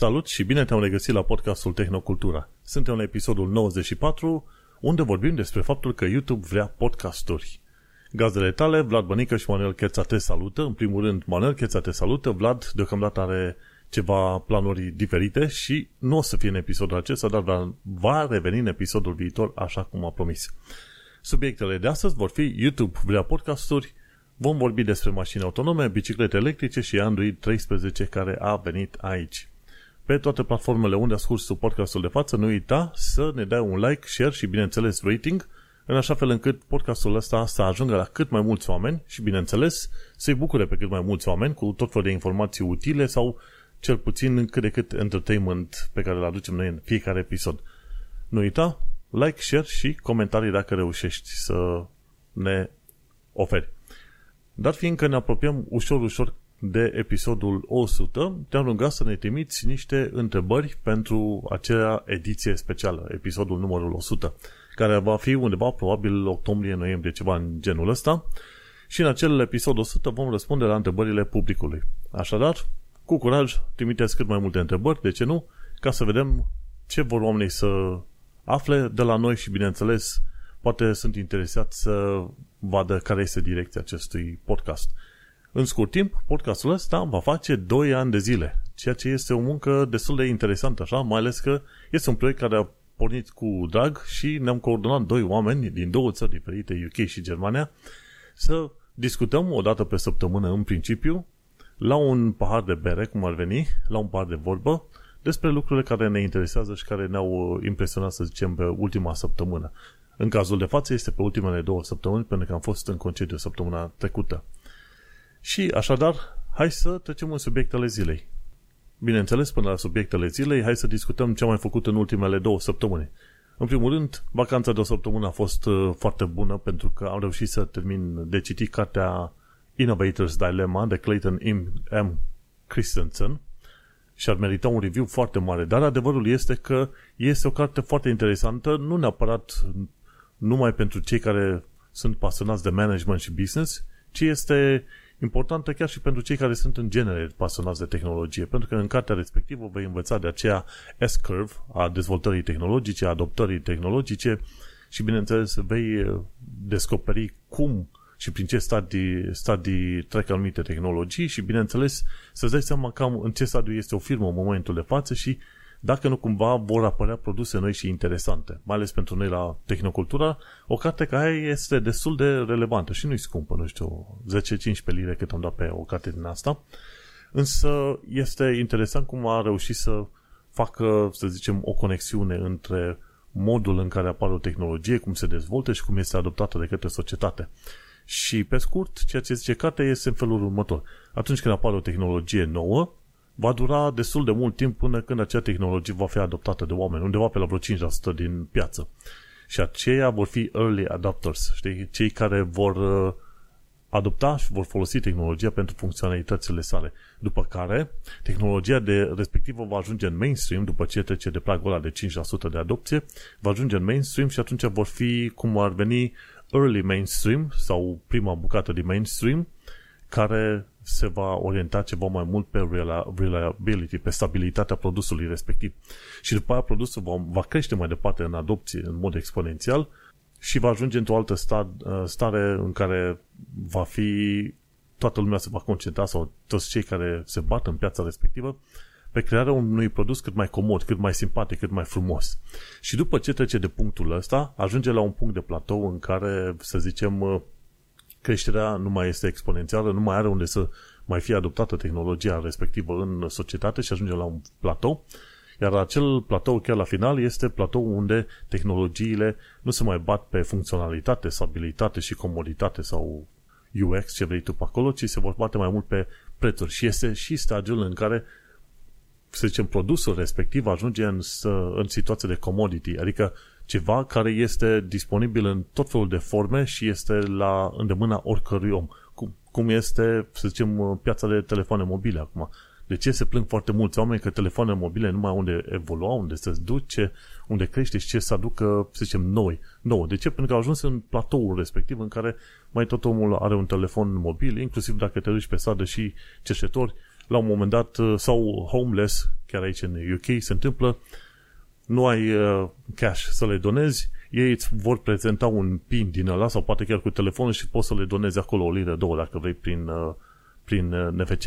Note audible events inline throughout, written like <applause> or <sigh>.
Salut și bine te-am regăsit la podcastul Tehnocultura. Suntem la episodul 94, unde vorbim despre faptul că YouTube vrea podcasturi. Gazdele tale, Vlad Bănică și Manuel Cheța te salută. În primul rând, Manuel Cheța te salută. Vlad deocamdată are ceva planuri diferite și nu o să fie în episodul acesta, dar va reveni în episodul viitor, așa cum a promis. Subiectele de astăzi vor fi YouTube vrea podcasturi, vom vorbi despre mașini autonome, biciclete electrice și Android 13 care a venit aici pe toate platformele unde asculti podcastul de față, nu uita să ne dai un like, share și, bineînțeles, rating, în așa fel încât podcastul ăsta să ajungă la cât mai mulți oameni și, bineînțeles, să-i bucure pe cât mai mulți oameni cu tot felul de informații utile sau cel puțin cât de cât entertainment pe care îl aducem noi în fiecare episod. Nu uita, like, share și comentarii dacă reușești să ne oferi. Dar fiindcă ne apropiem ușor, ușor de episodul 100, te-am rugat să ne trimiți niște întrebări pentru acea ediție specială, episodul numărul 100, care va fi undeva probabil octombrie-noiembrie, ceva în genul ăsta. Și în acel episod 100 vom răspunde la întrebările publicului. Așadar, cu curaj, trimiteți cât mai multe întrebări, de ce nu, ca să vedem ce vor oamenii să afle de la noi și, bineînțeles, poate sunt interesați să vadă care este direcția acestui podcast. În scurt timp, podcastul ăsta va face 2 ani de zile, ceea ce este o muncă destul de interesantă, așa, mai ales că este un proiect care a pornit cu drag și ne-am coordonat doi oameni din două țări diferite, UK și Germania, să discutăm o dată pe săptămână în principiu, la un pahar de bere, cum ar veni, la un pahar de vorbă, despre lucrurile care ne interesează și care ne-au impresionat, să zicem, pe ultima săptămână. În cazul de față este pe ultimele două săptămâni, pentru că am fost în concediu săptămâna trecută. Și așadar, hai să trecem în subiectele zilei. Bineînțeles, până la subiectele zilei, hai să discutăm ce am mai făcut în ultimele două săptămâni. În primul rând, vacanța de o săptămână a fost uh, foarte bună pentru că am reușit să termin de citit cartea Innovators Dilemma de Clayton M. Christensen și ar merita un review foarte mare, dar adevărul este că este o carte foarte interesantă, nu neapărat numai pentru cei care sunt pasionați de management și business, ci este importantă chiar și pentru cei care sunt în genere pasionați de tehnologie, pentru că în cartea respectivă vei învăța de aceea S-curve a dezvoltării tehnologice, a adoptării tehnologice și, bineînțeles, vei eh, descoperi cum și prin ce stadii, stadii trec anumite tehnologii și, bineînțeles, să-ți dai seama cam în ce stadiu este o firmă în momentul de față și dacă nu cumva vor apărea produse noi și interesante, mai ales pentru noi la Tehnocultura, o carte care este destul de relevantă și nu-i scumpă, nu știu, 10-15 lire cât am dat pe o carte din asta, însă este interesant cum a reușit să facă, să zicem, o conexiune între modul în care apare o tehnologie, cum se dezvoltă și cum este adoptată de către societate. Și, pe scurt, ceea ce zice cartea este în felul următor. Atunci când apare o tehnologie nouă, va dura destul de mult timp până când acea tehnologie va fi adoptată de oameni, undeva pe la vreo 5% din piață. Și aceia vor fi early adopters, știi? cei care vor uh, adopta și vor folosi tehnologia pentru funcționalitățile sale. După care, tehnologia de respectivă va ajunge în mainstream, după ce trece de pragul ăla de 5% de adopție, va ajunge în mainstream și atunci vor fi, cum ar veni, early mainstream sau prima bucată de mainstream, care se va orienta ceva mai mult pe reliability, pe stabilitatea produsului respectiv. Și după aia produsul va, va crește mai departe în adopție în mod exponențial și va ajunge într-o altă uh, stare în care va fi toată lumea se va concentra sau toți cei care se bat în piața respectivă pe crearea unui produs cât mai comod, cât mai simpatic, cât mai frumos. Și după ce trece de punctul ăsta, ajunge la un punct de platou în care, să zicem, uh, creșterea nu mai este exponențială, nu mai are unde să mai fie adoptată tehnologia respectivă în societate și ajunge la un platou. Iar acel platou, chiar la final, este platou unde tehnologiile nu se mai bat pe funcționalitate, stabilitate și comoditate sau UX, ce vrei tu pe acolo, ci se vor bate mai mult pe prețuri. Și este și stadiul în care, să zicem, produsul respectiv ajunge în, în situație de commodity, adică ceva care este disponibil în tot felul de forme și este la îndemâna oricărui om. Cum, cum este, să zicem, piața de telefoane mobile acum. De ce se plâng foarte mulți oameni că telefoanele mobile numai unde evolua, unde se duce, unde crește și ce să aducă, să zicem, noi. Nou. De ce? Pentru că au ajuns în platoul respectiv în care mai tot omul are un telefon mobil, inclusiv dacă te duci pe stradă și cerșetori la un moment dat, uh, sau homeless, chiar aici în UK se întâmplă, nu ai uh, cash să le donezi, ei îți vor prezenta un PIN din ăla sau poate chiar cu telefonul și poți să le donezi acolo o liră, două dacă vrei prin, uh, prin uh, NFC.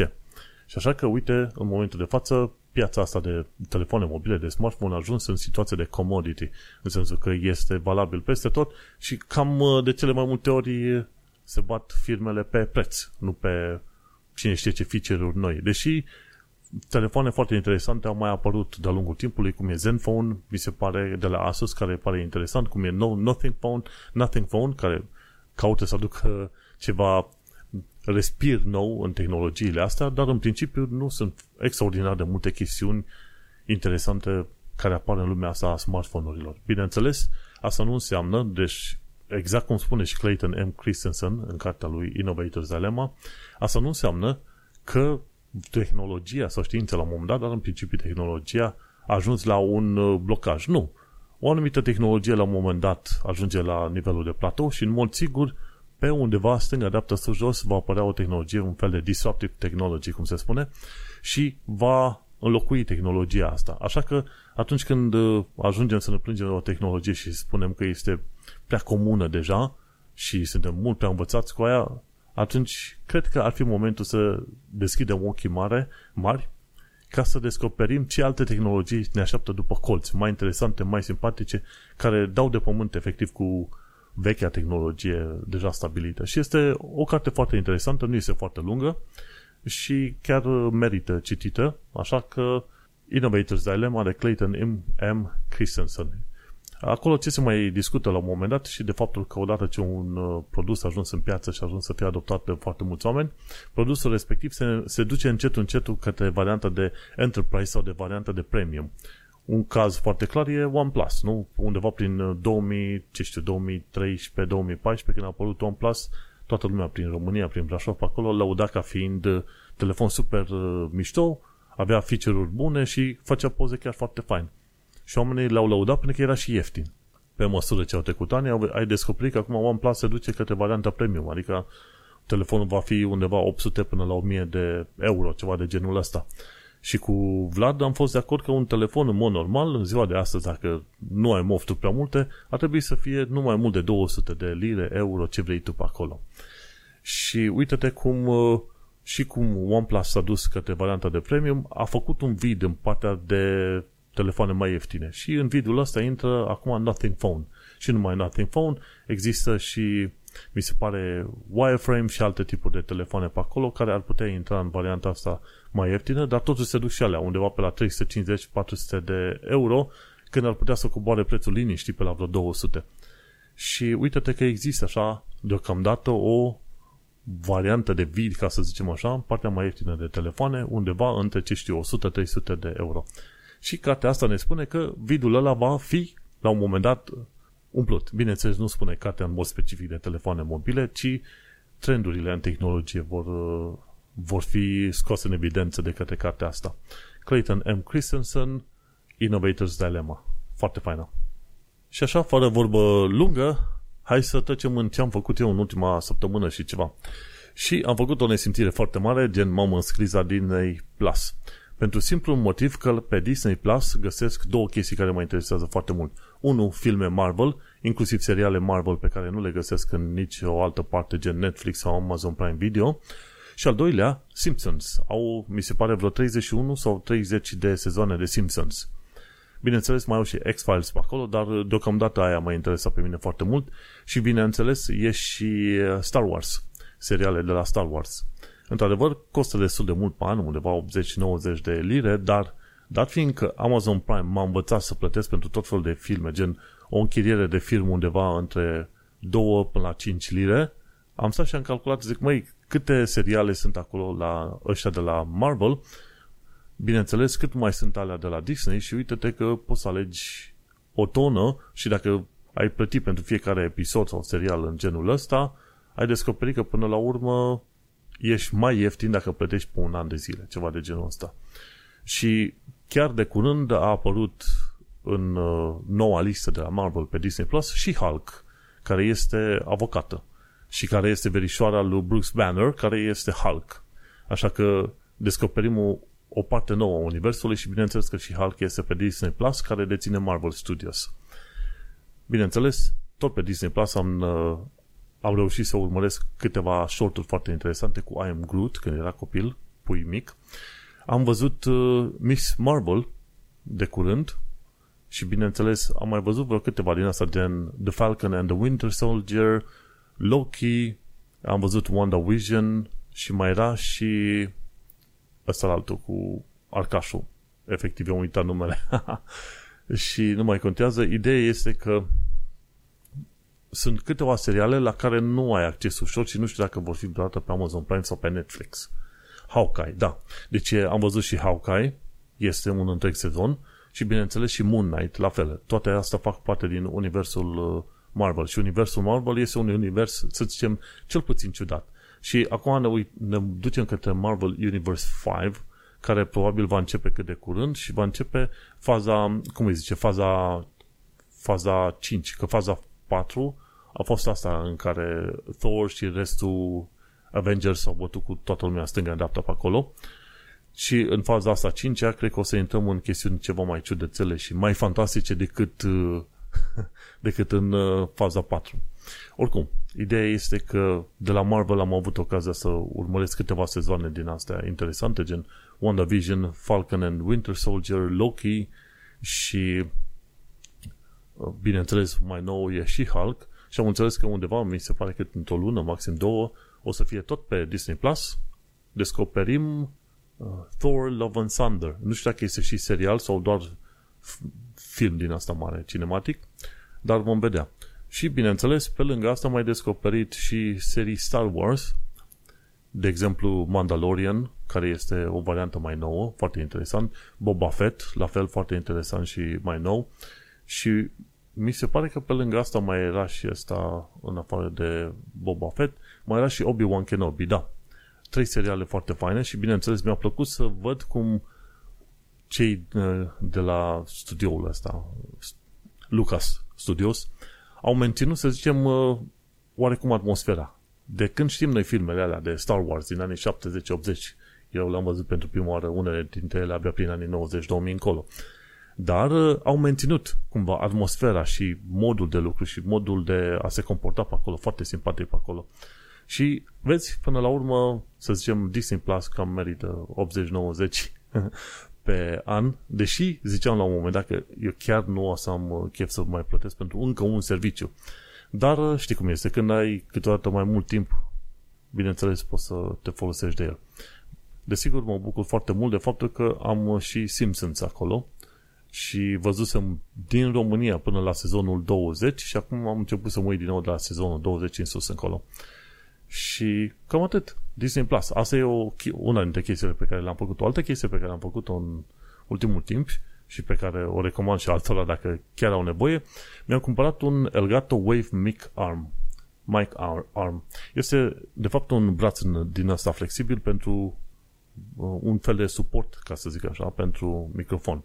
Și așa că, uite, în momentul de față, piața asta de telefoane mobile, de smartphone a ajuns în situație de commodity, în sensul că este valabil peste tot și cam uh, de cele mai multe ori se bat firmele pe preț, nu pe cine știe ce feature-uri noi. Deși telefoane foarte interesante au mai apărut de-a lungul timpului, cum e Zenfone, mi se pare, de la Asus, care pare interesant, cum e no, Nothing Phone, Nothing Phone, care caută să aducă ceva respir nou în tehnologiile astea, dar în principiu nu sunt extraordinar de multe chestiuni interesante care apar în lumea asta a smartphone-urilor. Bineînțeles, asta nu înseamnă, deci exact cum spune și Clayton M. Christensen în cartea lui Innovator's Dilemma, asta nu înseamnă că tehnologia sau știința la un moment dat, dar în principiu tehnologia a ajuns la un uh, blocaj. Nu. O anumită tehnologie la un moment dat ajunge la nivelul de platou și în mod sigur pe undeva stânga, dreapta, sus, jos va apărea o tehnologie, un fel de disruptive technology, cum se spune, și va înlocui tehnologia asta. Așa că atunci când uh, ajungem să ne plângem de o tehnologie și spunem că este prea comună deja și suntem mult prea învățați cu aia, atunci cred că ar fi momentul să deschidem ochii mare, mari ca să descoperim ce alte tehnologii ne așteaptă după colți, mai interesante, mai simpatice, care dau de pământ efectiv cu vechea tehnologie deja stabilită. Și este o carte foarte interesantă, nu este foarte lungă și chiar merită citită, așa că Innovators Dilemma de Clayton M. M. Christensen. Acolo ce se mai discută la un moment dat și de faptul că odată ce un uh, produs a ajuns în piață și a ajuns să fie adoptat de foarte mulți oameni, produsul respectiv se, se duce încet încetul către varianta de enterprise sau de varianta de premium. Un caz foarte clar e OnePlus, nu? Undeva prin 2000, uh, ce știu, 2013, 2014, când a apărut OnePlus, toată lumea prin România, prin Brașov, acolo, lăuda ca fiind uh, telefon super mișto, avea feature-uri bune și făcea poze chiar foarte fain. Și oamenii l-au lăudat pentru că era și ieftin. Pe măsură ce au trecut ani, ai descoperit că acum OnePlus se duce către varianta premium, adică telefonul va fi undeva 800 până la 1000 de euro, ceva de genul ăsta. Și cu Vlad am fost de acord că un telefon în mod normal, în ziua de astăzi, dacă nu ai mofturi prea multe, ar trebui să fie nu mai mult de 200 de lire, euro, ce vrei tu pe acolo. Și uite-te cum uh, și cum OnePlus s-a dus către varianta de premium, a făcut un vid în partea de telefoane mai ieftine. Și în vidul ăsta intră acum Nothing Phone. Și nu numai Nothing Phone, există și, mi se pare, wireframe și alte tipuri de telefoane pe acolo care ar putea intra în varianta asta mai ieftină, dar totuși se duc și alea, undeva pe la 350-400 de euro, când ar putea să coboare prețul liniștii pe la vreo 200. Și uite-te că există așa, deocamdată, o variantă de vid, ca să zicem așa, partea mai ieftină de telefoane, undeva între, ce știu, 100-300 de euro. Și cartea asta ne spune că vidul ăla va fi, la un moment dat, umplut. Bineînțeles, nu spune cartea în mod specific de telefoane mobile, ci trendurile în tehnologie vor, vor fi scoase în evidență de către cartea asta. Clayton M. Christensen, Innovators Dilemma. Foarte faină. Și așa, fără vorbă lungă, hai să trecem în ce am făcut eu în ultima săptămână și ceva. Și am făcut o nesimțire foarte mare, gen m-am înscris la Disney Plus. Pentru simplu motiv că pe Disney Plus găsesc două chestii care mă interesează foarte mult. Unu, filme Marvel, inclusiv seriale Marvel pe care nu le găsesc în nici o altă parte, gen Netflix sau Amazon Prime Video. Și al doilea, Simpsons. Au, mi se pare, vreo 31 sau 30 de sezoane de Simpsons. Bineînțeles, mai au și X-Files pe acolo, dar deocamdată aia mă interesa pe mine foarte mult. Și, bineînțeles, e și Star Wars, seriale de la Star Wars. Într-adevăr, costă destul de mult pe an, undeva 80-90 de lire, dar dat fiind că Amazon Prime m-a învățat să plătesc pentru tot felul de filme, gen o închiriere de film undeva între 2 până la 5 lire, am stat și am calculat, zic, măi, câte seriale sunt acolo la ăștia de la Marvel, bineînțeles, cât mai sunt alea de la Disney și uite-te că poți să alegi o tonă și dacă ai plătit pentru fiecare episod sau serial în genul ăsta, ai descoperit că până la urmă ești mai ieftin dacă plătești pe un an de zile, ceva de genul ăsta. Și chiar de curând a apărut în uh, noua listă de la Marvel pe Disney Plus și Hulk, care este avocată și care este verișoara lui Bruce Banner, care este Hulk. Așa că descoperim o, o parte nouă a universului și bineînțeles că și Hulk este pe Disney Plus, care deține Marvel Studios. Bineînțeles, tot pe Disney Plus am, uh, am reușit să urmăresc câteva shorturi foarte interesante cu I Am Groot, când era copil, pui mic. Am văzut uh, Miss Marvel de curând și bineînțeles am mai văzut vreo câteva din asta, gen The Falcon and the Winter Soldier, Loki, am văzut WandaVision și mai era și ăsta altul cu Arcașul. Efectiv, am uitat numele. <laughs> și nu mai contează. Ideea este că sunt câteva seriale la care nu ai acces ușor și nu știu dacă vor fi vreodată pe Amazon Prime sau pe Netflix. Hawkeye, da. Deci am văzut și Hawkeye, este un întreg sezon și bineînțeles și Moon Knight, la fel. Toate astea fac parte din universul uh, Marvel și universul Marvel este un univers, să zicem, cel puțin ciudat. Și acum ne, uit, ne ducem către Marvel Universe 5, care probabil va începe cât de curând și va începe faza, cum îi zice, faza, faza 5, că faza 4 a fost asta în care Thor și restul Avengers s-au bătut cu toată lumea stânga-dreapta pe acolo. Și în faza asta 5 cred că o să intrăm în chestiuni ceva mai ciudățele și mai fantastice decât, <laughs> decât în uh, faza 4. Oricum, ideea este că de la Marvel am avut ocazia să urmăresc câteva sezoane din astea interesante, gen WandaVision, Falcon and Winter Soldier, Loki și uh, bineînțeles mai nou e și Hulk și am înțeles că undeva, mi se pare că într-o lună, maxim două, o să fie tot pe Disney Plus. Descoperim uh, Thor Love and Thunder. Nu știu dacă este și serial sau doar film din asta mare, cinematic, dar vom vedea. Și, bineînțeles, pe lângă asta am mai descoperit și serii Star Wars, de exemplu Mandalorian, care este o variantă mai nouă, foarte interesant, Boba Fett, la fel foarte interesant și mai nou, și mi se pare că pe lângă asta mai era și asta, în afară de Boba Fett, mai era și Obi-Wan Kenobi, da. Trei seriale foarte faine și, bineînțeles, mi-a plăcut să văd cum cei uh, de la studioul ăsta, Lucas Studios, au menținut, să zicem, uh, oarecum atmosfera. De când știm noi filmele alea de Star Wars din anii 70-80, eu le-am văzut pentru prima oară, unele dintre ele abia prin anii 90-2000 încolo. Dar uh, au menținut cumva atmosfera și modul de lucru și modul de a se comporta pe acolo, foarte simpatic pe acolo. Și vezi, până la urmă, să zicem, Disney Plus cam merită 80-90 <laughs> pe an, deși ziceam la un moment dat că eu chiar nu o să am uh, chef să mai plătesc pentru încă un serviciu. Dar uh, știi cum este, când ai câteodată mai mult timp, bineînțeles poți să te folosești de el. Desigur, mă bucur foarte mult de faptul că am uh, și Simpsons acolo și văzusem din România până la sezonul 20 și acum am început să mă uit din nou de la sezonul 20 în sus încolo. Și cam atât. Disney Plus. Asta e o, una dintre chestiile pe care le-am făcut. O altă chestie pe care am făcut-o în ultimul timp și pe care o recomand și altora dacă chiar au nevoie, mi-am cumpărat un Elgato Wave Mic Arm. Mic Arm. Este, de fapt, un braț din asta flexibil pentru uh, un fel de suport, ca să zic așa, pentru microfon.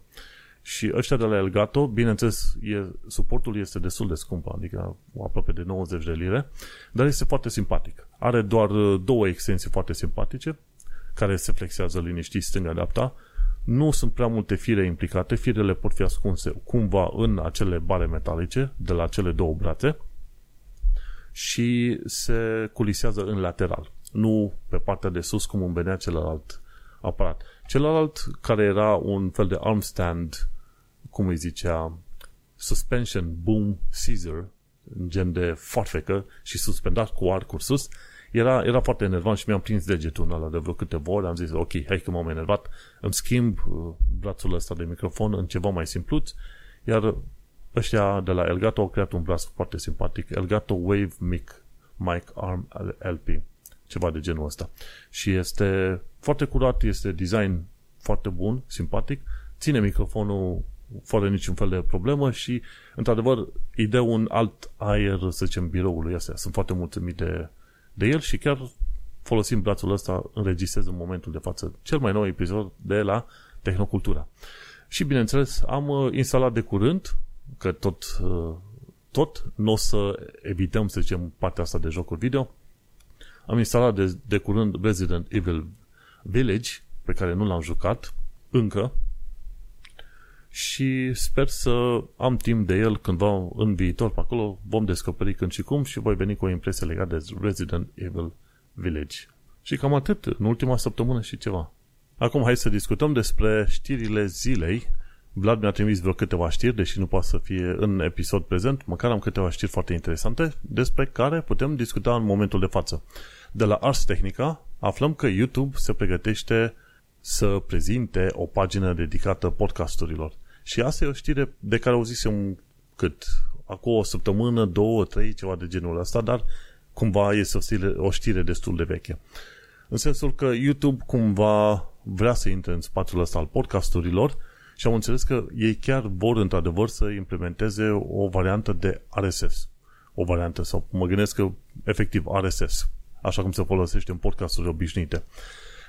Și ăștia de la Elgato, bineînțeles, e, suportul este destul de scump, adică aproape de 90 de lire, dar este foarte simpatic. Are doar uh, două extensii foarte simpatice, care se flexează liniștit stânga-dreapta. Nu sunt prea multe fire implicate, firele pot fi ascunse cumva în acele bare metalice de la cele două brațe și se culisează în lateral, nu pe partea de sus cum îmi venea celălalt aparat. Celălalt, care era un fel de arm stand, cum îi zicea, suspension boom scissor, în gen de foarfecă și suspendat cu arcuri sus, era, era foarte enervant și mi-am prins degetul ăla de vreo câteva ori, am zis, ok, hai că m-am enervat, îmi schimb uh, brațul ăsta de microfon în ceva mai simpluț, iar ăștia de la Elgato au creat un braț foarte simpatic, Elgato Wave Mic Mic Arm LP, ceva de genul ăsta. Și este foarte curat, este design foarte bun, simpatic, ține microfonul fără niciun fel de problemă și, într-adevăr, îi dă un alt aer, să zicem, biroului ăsta. Sunt foarte mulțumit de, de el și chiar folosim brațul ăsta, înregistrez în momentul de față cel mai nou episod de la Tehnocultura. Și, bineînțeles, am uh, instalat de curând, că tot, uh, tot nu o să evităm, să zicem, partea asta de jocuri video, am instalat de, de curând Resident Evil Village pe care nu l-am jucat încă și sper să am timp de el cândva în viitor pe acolo, vom descoperi când și cum și voi veni cu o impresie legată de Resident Evil Village. Și cam atât în ultima săptămână și ceva. Acum hai să discutăm despre știrile zilei. Vlad mi-a trimis vreo câteva știri, deși nu poate să fie în episod prezent, măcar am câteva știri foarte interesante despre care putem discuta în momentul de față. De la Ars Technica aflăm că YouTube se pregătește să prezinte o pagină dedicată podcasturilor. Și asta e o știre de care auzisem cât acum o săptămână, două, trei, ceva de genul ăsta, dar cumva este o știre, o știre destul de veche. În sensul că YouTube cumva vrea să intre în spațiul ăsta al podcasturilor și am înțeles că ei chiar vor într-adevăr să implementeze o variantă de RSS. O variantă, sau mă gândesc că efectiv RSS, așa cum se folosește în podcasturi obișnuite.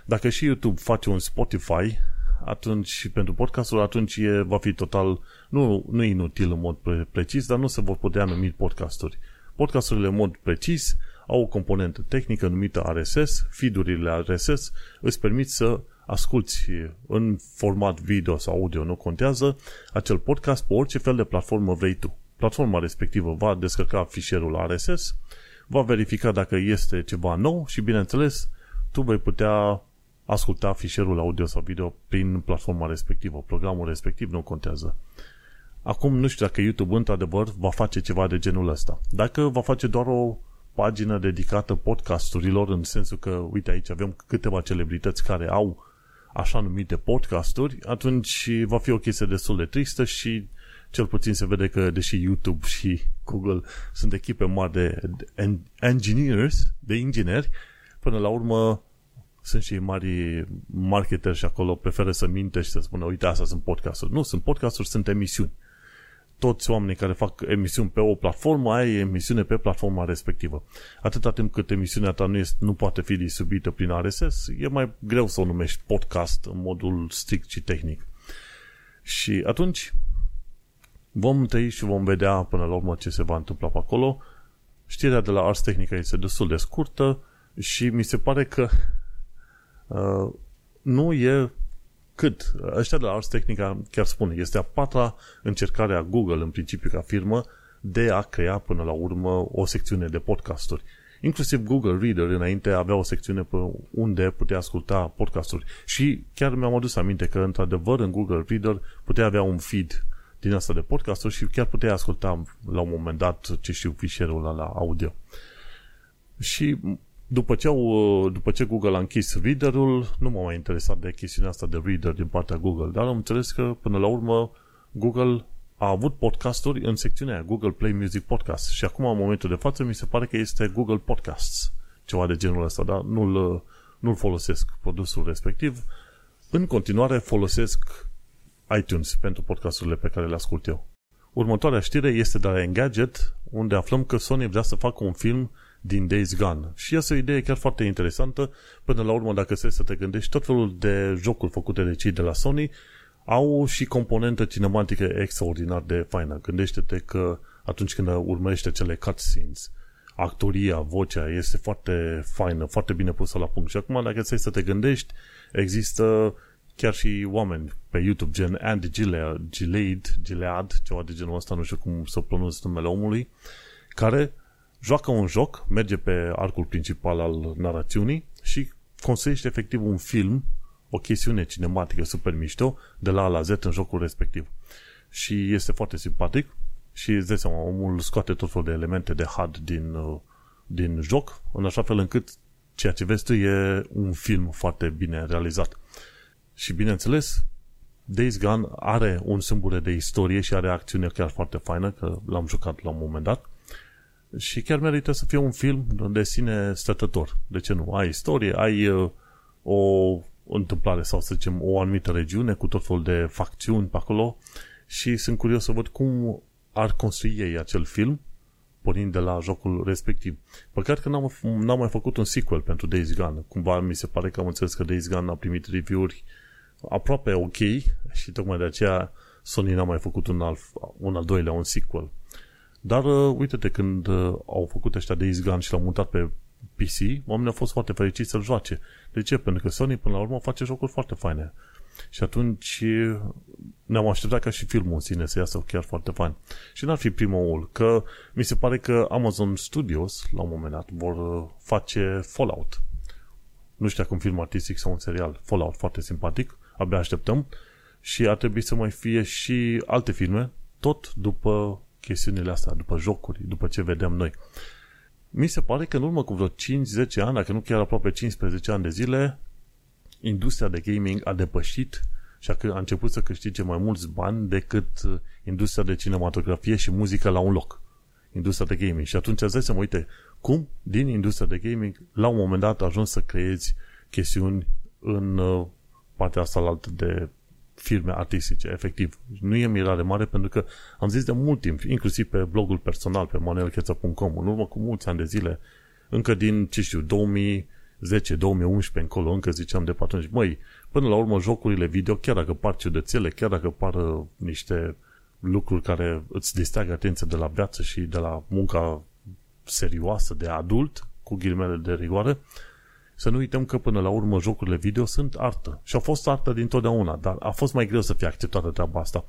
Dacă și YouTube face un Spotify, atunci pentru podcastul, atunci e, va fi total, nu, nu inutil în mod pre- precis, dar nu se vor putea numi podcasturi. Podcasturile în mod precis au o componentă tehnică numită RSS, feed-urile RSS îți permit să asculti în format video sau audio, nu contează, acel podcast pe orice fel de platformă vrei tu. Platforma respectivă va descărca fișierul RSS, va verifica dacă este ceva nou și, bineînțeles, tu vei putea asculta fișierul audio sau video prin platforma respectivă. Programul respectiv nu contează. Acum nu știu dacă YouTube într-adevăr va face ceva de genul ăsta. Dacă va face doar o pagină dedicată podcasturilor, în sensul că, uite aici avem câteva celebrități care au așa numite podcasturi, atunci va fi o chestie destul de tristă și cel puțin se vede că, deși YouTube și Google sunt echipe mari de engineers, de ingineri, până la urmă sunt și mari marketeri și acolo preferă să minte și să spună, uite, asta sunt podcasturi. Nu, sunt podcasturi, sunt emisiuni. Toți oamenii care fac emisiuni pe o platformă, ai emisiune pe platforma respectivă. Atâta timp cât emisiunea ta nu, este, nu poate fi distribuită prin RSS, e mai greu să o numești podcast în modul strict și tehnic. Și atunci vom trăi și vom vedea până la urmă ce se va întâmpla pe acolo. Știrea de la Ars Technica este destul de scurtă și mi se pare că uh, nu e cât. Ăștia de la Ars Technica chiar spune, este a patra încercare a Google, în principiu, ca firmă, de a crea până la urmă o secțiune de podcasturi. Inclusiv Google Reader înainte avea o secțiune pe unde putea asculta podcasturi. Și chiar mi-am adus aminte că, într-adevăr, în Google Reader putea avea un feed din asta de podcasturi și chiar putea asculta la un moment dat, ce știu, fișierul ăla la audio. Și după ce, au, după ce Google a închis reader-ul, nu m-a mai interesat de chestiunea asta de reader din partea Google, dar am înțeles că până la urmă Google a avut podcasturi în secțiunea Google Play Music Podcast și acum în momentul de față mi se pare că este Google Podcasts, ceva de genul ăsta, dar nu-l, nu-l folosesc produsul respectiv. În continuare folosesc iTunes pentru podcasturile pe care le ascult eu. Următoarea știre este de la Engadget, unde aflăm că Sony vrea să facă un film din Days Gone. Și este o idee chiar foarte interesantă. Până la urmă, dacă să te gândești, tot felul de jocuri făcute de cei de la Sony au și componentă cinematică extraordinar de faină. Gândește-te că atunci când urmărește cele cutscenes, actoria, vocea este foarte faină, foarte bine pusă la punct. Și acum, dacă ți să te gândești, există chiar și oameni pe YouTube, gen Andy Gilead, Gilead, Gilead ceva de genul ăsta, nu știu cum să pronunț numele omului, care joacă un joc, merge pe arcul principal al narațiunii și construiește efectiv un film, o chestiune cinematică super mișto, de la A la Z în jocul respectiv. Și este foarte simpatic și îți dai seama, omul scoate tot felul de elemente de HUD din, uh, din joc, în așa fel încât ceea ce vezi tu e un film foarte bine realizat. Și bineînțeles, Days Gone are un sâmbure de istorie și are acțiune chiar foarte faină, că l-am jucat la un moment dat și chiar merită să fie un film de sine stătător. De ce nu? Ai istorie, ai uh, o întâmplare sau să zicem o anumită regiune cu tot felul de facțiuni pe acolo și sunt curios să văd cum ar construi ei acel film pornind de la jocul respectiv. Păcat că n-am, n-am mai făcut un sequel pentru Days Gone. Cumva mi se pare că am înțeles că Days Gone a primit review-uri aproape ok și tocmai de aceea Sony n-a mai făcut un, alt, un al doilea, un sequel. Dar uh, uite-te, când uh, au făcut ăștia de Gone și l-au mutat pe PC, oamenii au fost foarte fericiți să-l joace. De ce? Pentru că Sony până la urmă face jocuri foarte faine. Și atunci ne-am așteptat ca și filmul în sine să iasă chiar foarte fain. Și n-ar fi primul că mi se pare că Amazon Studios, la un moment dat, vor face Fallout. Nu știu dacă un film artistic sau un serial. Fallout, foarte simpatic. Abia așteptăm. Și ar trebui să mai fie și alte filme, tot după chestiunile astea, după jocuri, după ce vedem noi. Mi se pare că în urmă cu vreo 5-10 ani, dacă nu chiar aproape 15 ani de zile, industria de gaming a depășit și a început să câștige mai mulți bani decât uh, industria de cinematografie și muzică la un loc. Industria de gaming. Și atunci îți dai seama, uite, cum din industria de gaming la un moment dat a ajuns să creezi chestiuni în uh, partea asta de firme artistice, efectiv. Nu e mirare mare pentru că am zis de mult timp, inclusiv pe blogul personal, pe manuelcheța.com, în urmă cu mulți ani de zile, încă din, ce știu, 2010, 2011 încolo, încă ziceam de pe atunci, măi, până la urmă jocurile video, chiar dacă par ciudățele, chiar dacă par uh, niște lucruri care îți distrag atenția de la viață și de la munca serioasă de adult, cu ghilimele de rigoare, să nu uităm că până la urmă jocurile video sunt artă. Și au fost artă dintotdeauna, dar a fost mai greu să fie acceptată treaba asta.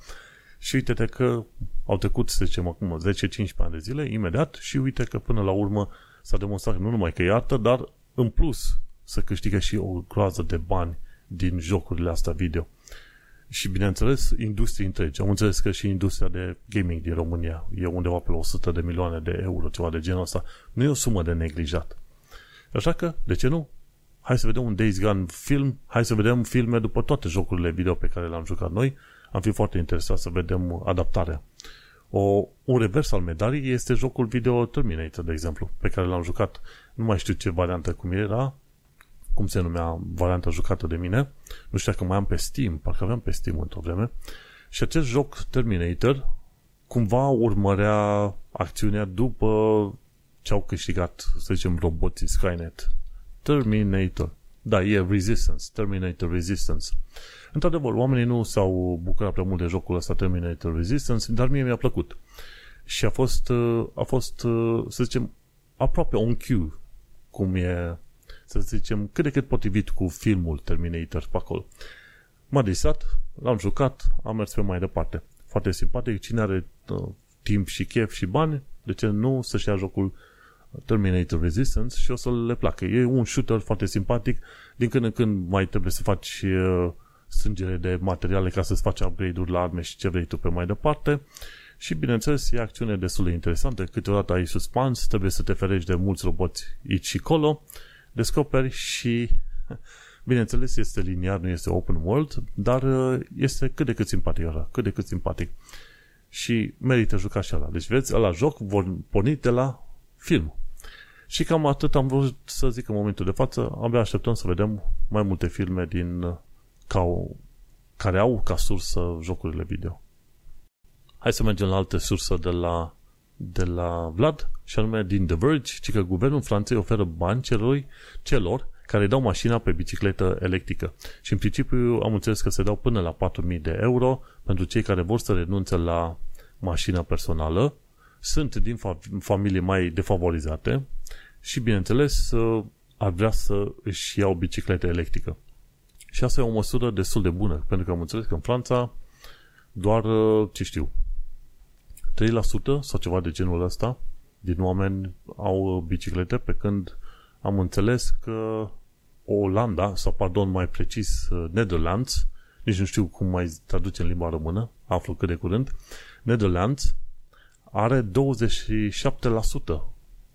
Și uite-te că au trecut, să zicem acum, 10-15 ani de zile, imediat, și uite că până la urmă s-a demonstrat nu numai că e artă, dar în plus să câștigă și o groază de bani din jocurile astea video. Și bineînțeles, industrie întregi. Am înțeles că și industria de gaming din România e undeva pe la 100 de milioane de euro, ceva de genul ăsta. Nu e o sumă de neglijat. Așa că, de ce nu? Hai să vedem un Days Gone film, hai să vedem filme după toate jocurile video pe care le-am jucat noi. Am fi foarte interesat să vedem adaptarea. O, un revers al medalii este jocul video Terminator, de exemplu, pe care l-am jucat. Nu mai știu ce variantă cum era, cum se numea varianta jucată de mine. Nu știu dacă mai am pe Steam, parcă aveam pe Steam într-o vreme. Și acest joc Terminator cumva urmărea acțiunea după ce au câștigat, să zicem, roboții Skynet Terminator. Da, e Resistance. Terminator Resistance. Într-adevăr, oamenii nu s-au bucurat prea mult de jocul ăsta Terminator Resistance, dar mie mi-a plăcut. Și a fost, uh, a fost, uh, să zicem, aproape on cue, cum e, să zicem, cât de cât potrivit cu filmul Terminator pe acolo. M-a distrat, l-am jucat, am mers pe mai departe. Foarte simpatic, cine are uh, timp și chef și bani, de ce nu să-și ia jocul Terminator Resistance și o să le placă. E un shooter foarte simpatic, din când în când mai trebuie să faci uh, strângere de materiale ca să-ți faci upgrade-uri la arme și ce vrei tu pe mai departe. Și bineînțeles, e acțiune destul de interesantă, câteodată ai suspans, trebuie să te ferești de mulți roboți aici și colo, descoperi și <laughs> bineînțeles este liniar, nu este open world, dar uh, este cât de cât simpatic ăla, cât de cât simpatic. Și merită juca și ăla. Deci vezi, la joc vor porni de la film. Și cam atât am vrut să zic în momentul de față. Abia așteptăm să vedem mai multe filme din ca o, care au ca sursă jocurile video. Hai să mergem la alte sursă de la, de la Vlad, și anume din The Verge, ci că guvernul Franței oferă bani celor, celor care dau mașina pe bicicletă electrică. Și în principiu am înțeles că se dau până la 4.000 de euro pentru cei care vor să renunțe la mașina personală. Sunt din familii mai defavorizate și, bineînțeles, ar vrea să își ia o bicicletă electrică. Și asta e o măsură destul de bună, pentru că am înțeles că în Franța doar, ce știu, 3% sau ceva de genul ăsta din oameni au biciclete, pe când am înțeles că Olanda, sau pardon, mai precis Netherlands, nici nu știu cum mai traduce în limba română, aflu cât de curând, Netherlands are 27%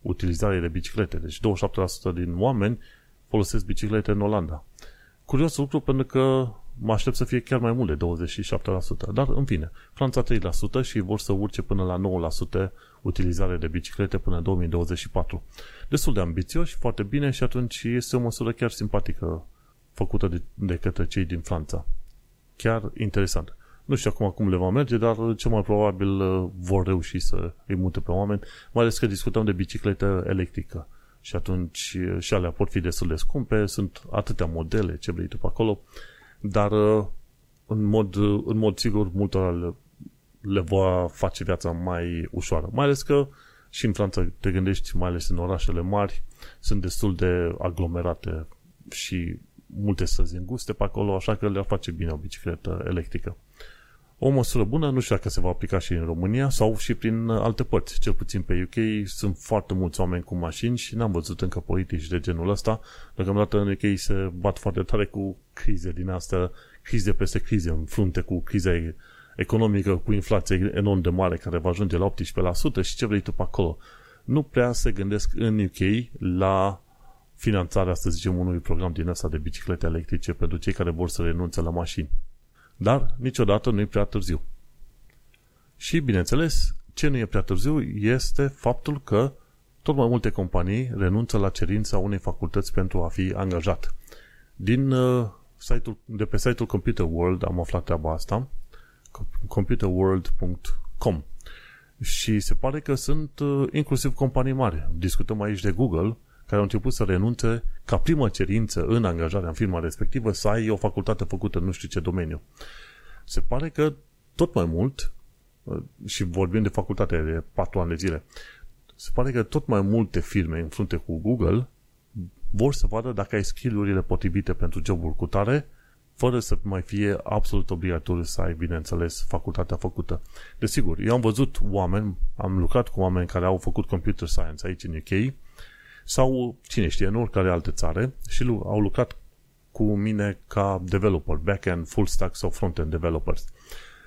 utilizare de biciclete. Deci 27% din oameni folosesc biciclete în Olanda. Curios lucru pentru că mă aștept să fie chiar mai mult de 27%. Dar, în fine, Franța 3% și vor să urce până la 9% utilizare de biciclete până în 2024. Destul de ambițioși, foarte bine și atunci este o măsură chiar simpatică făcută de, de către cei din Franța. Chiar interesant. Nu știu acum cum le va merge, dar cel mai probabil uh, vor reuși să îi mute pe oameni, mai ales că discutăm de bicicletă electrică. Și atunci uh, și alea pot fi destul de scumpe, sunt atâtea modele, ce vrei tu pe acolo, dar uh, în mod, în mod sigur multora le, le va face viața mai ușoară. Mai ales că Și în Franța te gândești, mai ales în orașele mari, sunt destul de aglomerate și multe străzi înguste pe acolo, așa că le-ar face bine o bicicletă electrică. O măsură bună, nu știu dacă se va aplica și în România sau și prin alte părți. Cel puțin pe UK sunt foarte mulți oameni cu mașini și n-am văzut încă politici de genul ăsta. Deocamdată în UK se bat foarte tare cu crize din astea, crize peste crize, în frunte cu crize economică, cu inflație enorm de mare care va ajunge la 18% și ce vrei tu pe acolo. Nu prea se gândesc în UK la finanțarea, să zicem, unui program din ăsta de biciclete electrice pentru cei care vor să renunțe la mașini. Dar niciodată nu e prea târziu. Și, bineînțeles, ce nu e prea târziu este faptul că tot mai multe companii renunță la cerința unei facultăți pentru a fi angajat. Din uh, site-ul, de pe site-ul Computer World am aflat treaba asta, computerworld.com și se pare că sunt uh, inclusiv companii mari. Discutăm aici de Google, care au început să renunțe ca primă cerință în angajarea în firma respectivă să ai o facultate făcută în nu știu ce domeniu. Se pare că tot mai mult, și vorbim de facultate de 4 ani de zile, se pare că tot mai multe firme în frunte cu Google vor să vadă dacă ai skill-urile potrivite pentru jobul cu tare, fără să mai fie absolut obligatoriu să ai, bineînțeles, facultatea făcută. Desigur, eu am văzut oameni, am lucrat cu oameni care au făcut computer science aici în UK sau, cine știe, în oricare altă țară și au lucrat cu mine ca developer, back-end, full stack sau front-end developers.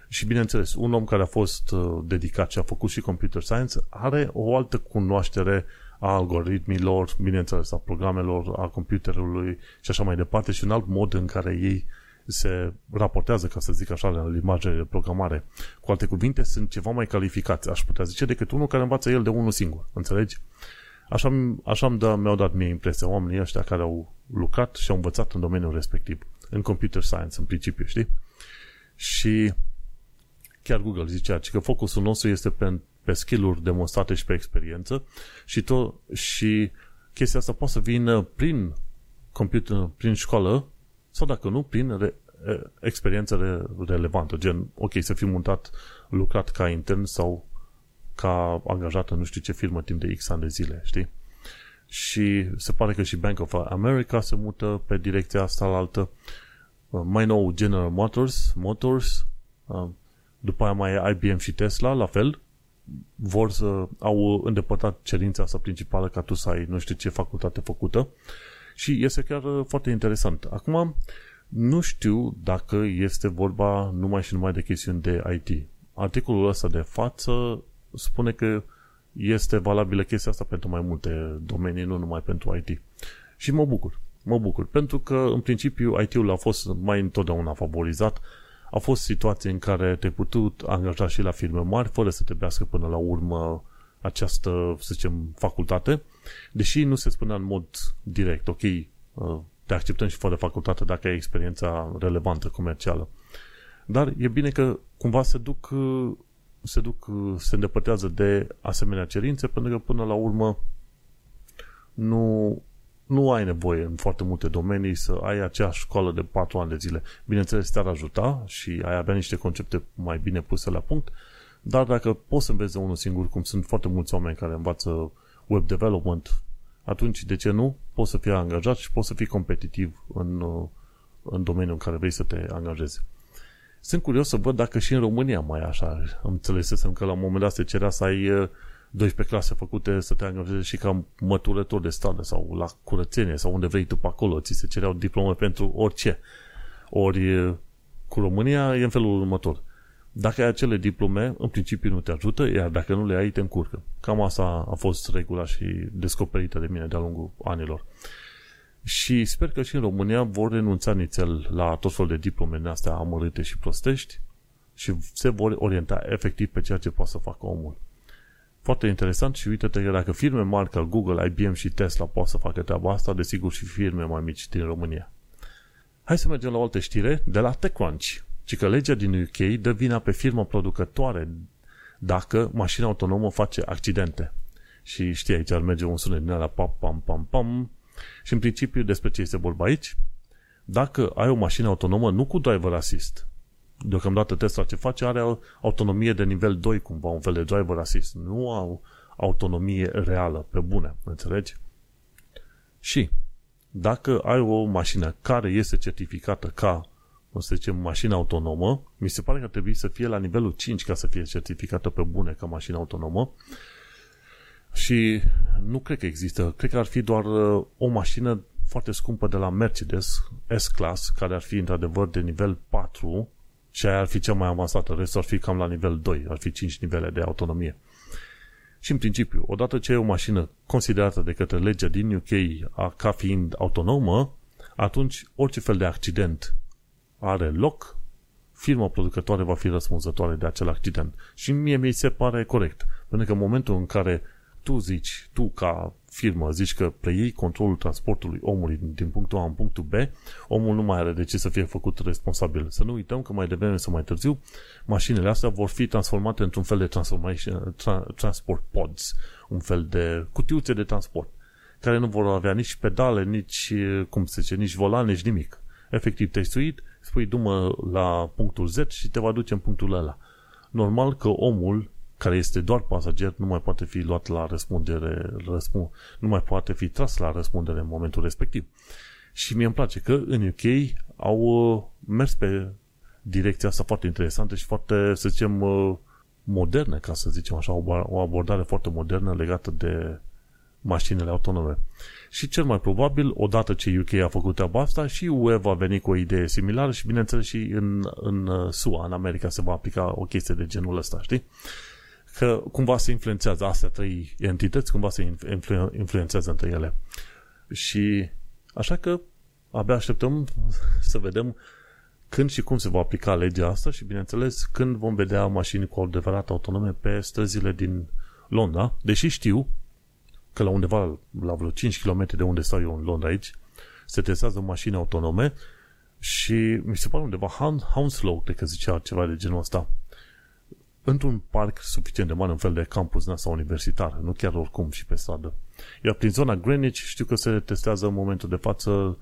Și bineînțeles, un om care a fost uh, dedicat și a făcut și computer science are o altă cunoaștere a algoritmilor, bineînțeles, a programelor, a computerului și așa mai departe și un alt mod în care ei se raportează, ca să zic așa, la limbajele de programare. Cu alte cuvinte, sunt ceva mai calificați, aș putea zice, decât unul care învață el de unul singur. Înțelegi? Așa, așa da, mi-au dat mie impresia oamenii ăștia care au lucrat și au învățat în domeniul respectiv, în computer science, în principiu, știi? Și chiar Google zicea că focusul nostru este pe, pe skill-uri demonstrate și pe experiență și, tot, și chestia asta poate să vină prin computer, prin școală sau dacă nu, prin re, experiență re, relevantă, gen, ok, să fi mutat, lucrat ca intern sau ca angajat în nu știu ce firmă timp de X ani de zile, știi? Și se pare că și Bank of America se mută pe direcția asta la altă. Uh, mai nou General Motors, Motors, uh, după aia mai e IBM și Tesla, la fel, vor să au îndepărtat cerința asta principală ca tu să ai nu știu ce facultate făcută și este chiar uh, foarte interesant. Acum, nu știu dacă este vorba numai și numai de chestiuni de IT. Articolul ăsta de față spune că este valabilă chestia asta pentru mai multe domenii, nu numai pentru IT. Și mă bucur. Mă bucur. Pentru că, în principiu, IT-ul a fost mai întotdeauna favorizat. A fost situații în care te-ai putut angaja și la firme mari, fără să trebuiască până la urmă această, să zicem, facultate, deși nu se spunea în mod direct, ok, uh, te acceptăm și fără facultate dacă ai experiența relevantă comercială. Dar e bine că cumva se duc uh, se duc, se îndepărtează de asemenea cerințe pentru că până la urmă nu, nu ai nevoie în foarte multe domenii să ai aceeași școală de 4 ani de zile. Bineînțeles, te-ar ajuta și ai avea niște concepte mai bine puse la punct, dar dacă poți să înveți de unul singur, cum sunt foarte mulți oameni care învață web development, atunci, de ce nu? Poți să fii angajat și poți să fii competitiv în, în domeniul în care vrei să te angajezi. Sunt curios să văd dacă și în România mai așa. Am înțelesesem că la un moment dat se cerea să ai 12 clase făcute să te angajezi și ca măturător de stradă sau la curățenie sau unde vrei tu pe acolo. Ți se cereau diplome pentru orice. Ori cu România e în felul următor. Dacă ai acele diplome, în principiu nu te ajută, iar dacă nu le ai, te încurcă. Cam asta a fost regula și descoperită de mine de-a lungul anilor. Și sper că și în România vor renunța nițel la tot felul de diplome astea amărâte și prostești și se vor orienta efectiv pe ceea ce poate să facă omul. Foarte interesant și uite-te că dacă firme mari ca Google, IBM și Tesla pot să facă treaba asta, desigur și firme mai mici din România. Hai să mergem la o altă știre de la TechCrunch, ci că legea din UK dă vina pe firma producătoare dacă mașina autonomă face accidente. Și știi, aici ar merge un sunet din ala pam, pam, pam, pam, și în principiu despre ce este vorba aici? Dacă ai o mașină autonomă, nu cu driver assist, deocamdată Tesla ce face are autonomie de nivel 2 cumva, un fel de driver assist. Nu au autonomie reală, pe bune, înțelegi? Și dacă ai o mașină care este certificată ca, o să zicem, mașină autonomă, mi se pare că ar trebui să fie la nivelul 5 ca să fie certificată pe bune ca mașină autonomă și nu cred că există, cred că ar fi doar uh, o mașină foarte scumpă de la Mercedes S-Class, care ar fi într-adevăr de nivel 4 și aia ar fi cea mai avansată, restul ar fi cam la nivel 2, ar fi 5 nivele de autonomie. Și în principiu, odată ce e o mașină considerată de către legea din UK ca fiind autonomă, atunci orice fel de accident are loc, firma producătoare va fi răspunzătoare de acel accident. Și mie mi se pare corect. Pentru că în momentul în care tu zici, tu ca firmă zici că preiei controlul transportului omului din punctul A în punctul B, omul nu mai are de ce să fie făcut responsabil. Să nu uităm că mai devreme sau mai târziu, mașinile astea vor fi transformate într-un fel de transformation, tra- transport pods, un fel de cutiuțe de transport, care nu vor avea nici pedale, nici, cum se zice, nici volan, nici nimic. Efectiv, te-ai suit, spui dumă la punctul Z și te va duce în punctul ăla. Normal că omul care este doar pasager, nu mai poate fi luat la răspundere, răspund, nu mai poate fi tras la răspundere în momentul respectiv. Și mie îmi place că în UK au uh, mers pe direcția asta foarte interesantă și foarte, să zicem, uh, modernă, ca să zicem așa, o abordare foarte modernă legată de mașinile autonome. Și cel mai probabil, odată ce UK a făcut treaba asta, și UE va veni cu o idee similară și, bineînțeles, și în, în uh, SUA, în America, se va aplica o chestie de genul ăsta, știi? Că cumva se influențează astea trei entități, cumva se influ- influențează între ele. Și așa că abia așteptăm să vedem când și cum se va aplica legea asta și, bineînțeles, când vom vedea mașini cu adevărat autonome pe străzile din Londra, deși știu că la undeva, la vreo 5 km de unde stau eu în Londra aici, se testează mașini autonome și mi se pare undeva Hounslow, cred că zicea ceva de genul ăsta, într-un parc suficient de mare, un fel de campus din asta universitar, nu chiar oricum și pe stradă. Iar prin zona Greenwich știu că se testează în momentul de față,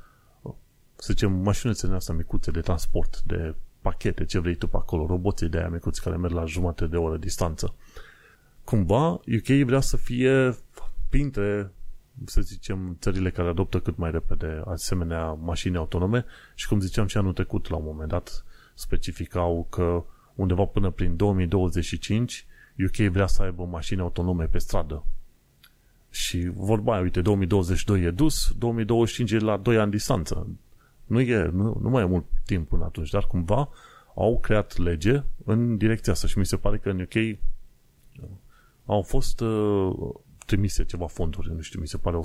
să zicem, mașinuțele astea micuțe de transport, de pachete, ce vrei tu pe acolo, roboții de aia micuți care merg la jumătate de oră distanță. Cumva, UK vrea să fie printre, să zicem, țările care adoptă cât mai repede asemenea mașini autonome și cum ziceam și anul trecut, la un moment dat, specificau că undeva până prin 2025, UK vrea să aibă mașini autonome pe stradă. Și vorba aia, uite, 2022 e dus, 2025 e la 2 ani distanță. Nu, e, nu, nu mai e mult timp până atunci, dar cumva au creat lege în direcția asta și mi se pare că în UK au fost uh, trimise ceva fonduri, nu știu, mi se pare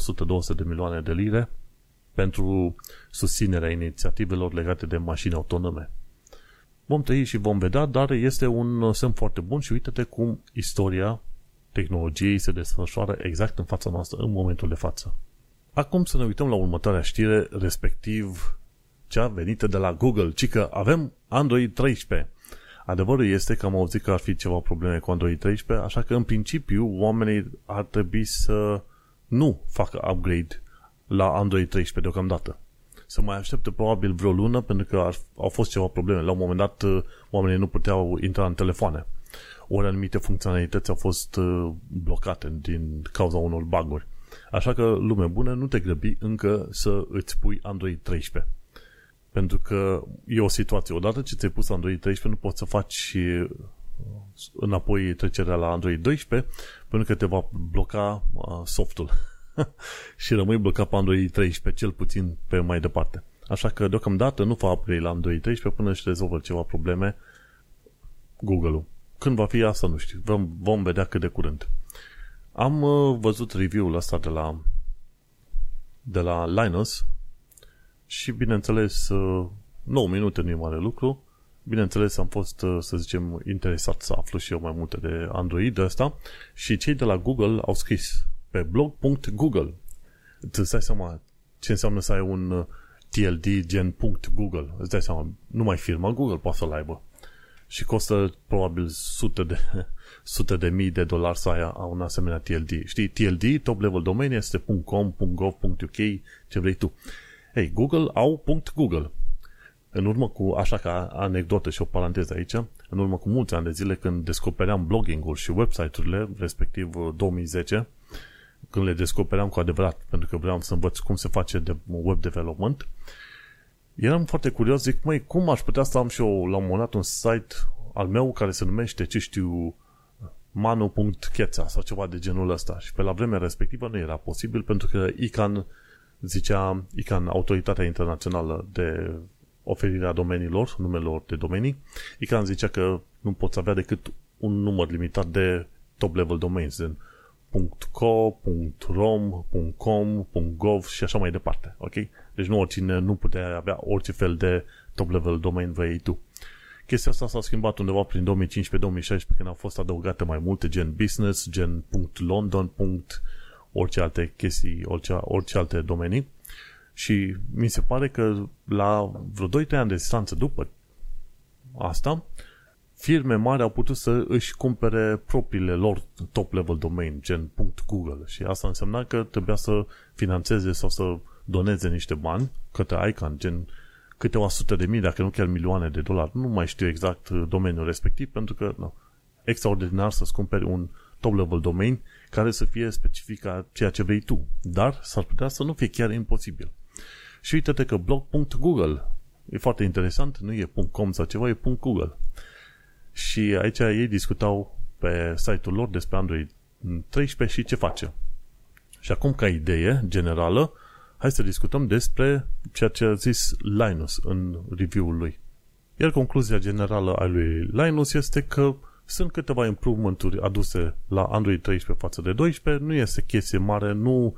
100-200 de milioane de lire pentru susținerea inițiativelor legate de mașini autonome. Vom trăi și vom vedea, dar este un semn foarte bun și uite-te cum istoria tehnologiei se desfășoară exact în fața noastră, în momentul de față. Acum să ne uităm la următoarea știre, respectiv cea venită de la Google, ci că avem Android 13. Adevărul este că am auzit că ar fi ceva probleme cu Android 13, așa că în principiu oamenii ar trebui să nu facă upgrade la Android 13 deocamdată să mai aștepte probabil vreo lună pentru că ar, au fost ceva probleme. La un moment dat uh, oamenii nu puteau intra în telefoane. Ori anumite funcționalități au fost uh, blocate din cauza unor baguri. Așa că, lume bună, nu te grăbi încă să îți pui Android 13. Pentru că e o situație. Odată ce ți-ai pus Android 13, nu poți să faci uh, înapoi trecerea la Android 12 pentru că te va bloca softul. <laughs> și rămâi blocat pe Android 13, cel puțin pe mai departe. Așa că deocamdată nu fa upgrade la Android 13 până își rezolvă ceva probleme Google-ul. Când va fi asta, nu știu. Vom, vom vedea cât de curând. Am uh, văzut review-ul ăsta de la de la Linus și bineînțeles uh, 9 minute nu e mare lucru bineînțeles am fost, uh, să zicem, interesat să aflu și eu mai multe de Android de asta și cei de la Google au scris pe blog.google. Îți dai seama ce înseamnă să ai un TLD uh, gen .google. Îți dai seama, numai firma Google poate să-l aibă. Și costă probabil sute de, <laughs> sute de mii de dolari să ai un asemenea TLD. Știi, TLD, top level domain, este .com, .gov, .uk, ce vrei tu. Ei, Google au .google. în urmă cu, așa ca anecdotă și o paranteză aici, în urmă cu mulți ani de zile când descopeream blogging-ul și website-urile, respectiv 2010, când le descopeream cu adevărat, pentru că vreau să învăț cum se face de web development, eram foarte curios, zic, măi, cum aș putea să am și eu la un moment dat un site al meu care se numește, ce știu, manu.cheța sau ceva de genul ăsta. Și pe la vremea respectivă nu era posibil pentru că ICANN zicea, ICANN, Autoritatea Internațională de oferirea domeniilor, numelor de domenii, ICANN zicea că nu poți avea decât un număr limitat de top-level domains, în .co, .rom, .com, .gov și așa mai departe. Ok? Deci nu oricine nu putea avea orice fel de top-level domain vrei tu. Chestia asta s-a schimbat undeva prin 2015-2016 când au fost adăugate mai multe gen business, gen .london, orice alte chestii, orice, orice alte domenii. Și mi se pare că la vreo 2-3 ani de distanță după asta, firme mari au putut să își cumpere propriile lor top-level domain, gen .google și asta însemna că trebuia să financeze sau să doneze niște bani către ICANN, gen câteva sute de mii, dacă nu chiar milioane de dolari. Nu mai știu exact domeniul respectiv, pentru că no, extraordinar să-ți cumperi un top-level domain care să fie specific a ceea ce vrei tu. Dar s-ar putea să nu fie chiar imposibil. Și uite-te că blog.google e foarte interesant, nu e .com sau ceva, e .google. Și aici ei discutau pe site-ul lor despre Android 13 și ce face. Și acum, ca idee generală, hai să discutăm despre ceea ce a zis Linus în review-ul lui. Iar concluzia generală a lui Linus este că sunt câteva improvement aduse la Android 13 față de 12, nu este chestie mare, nu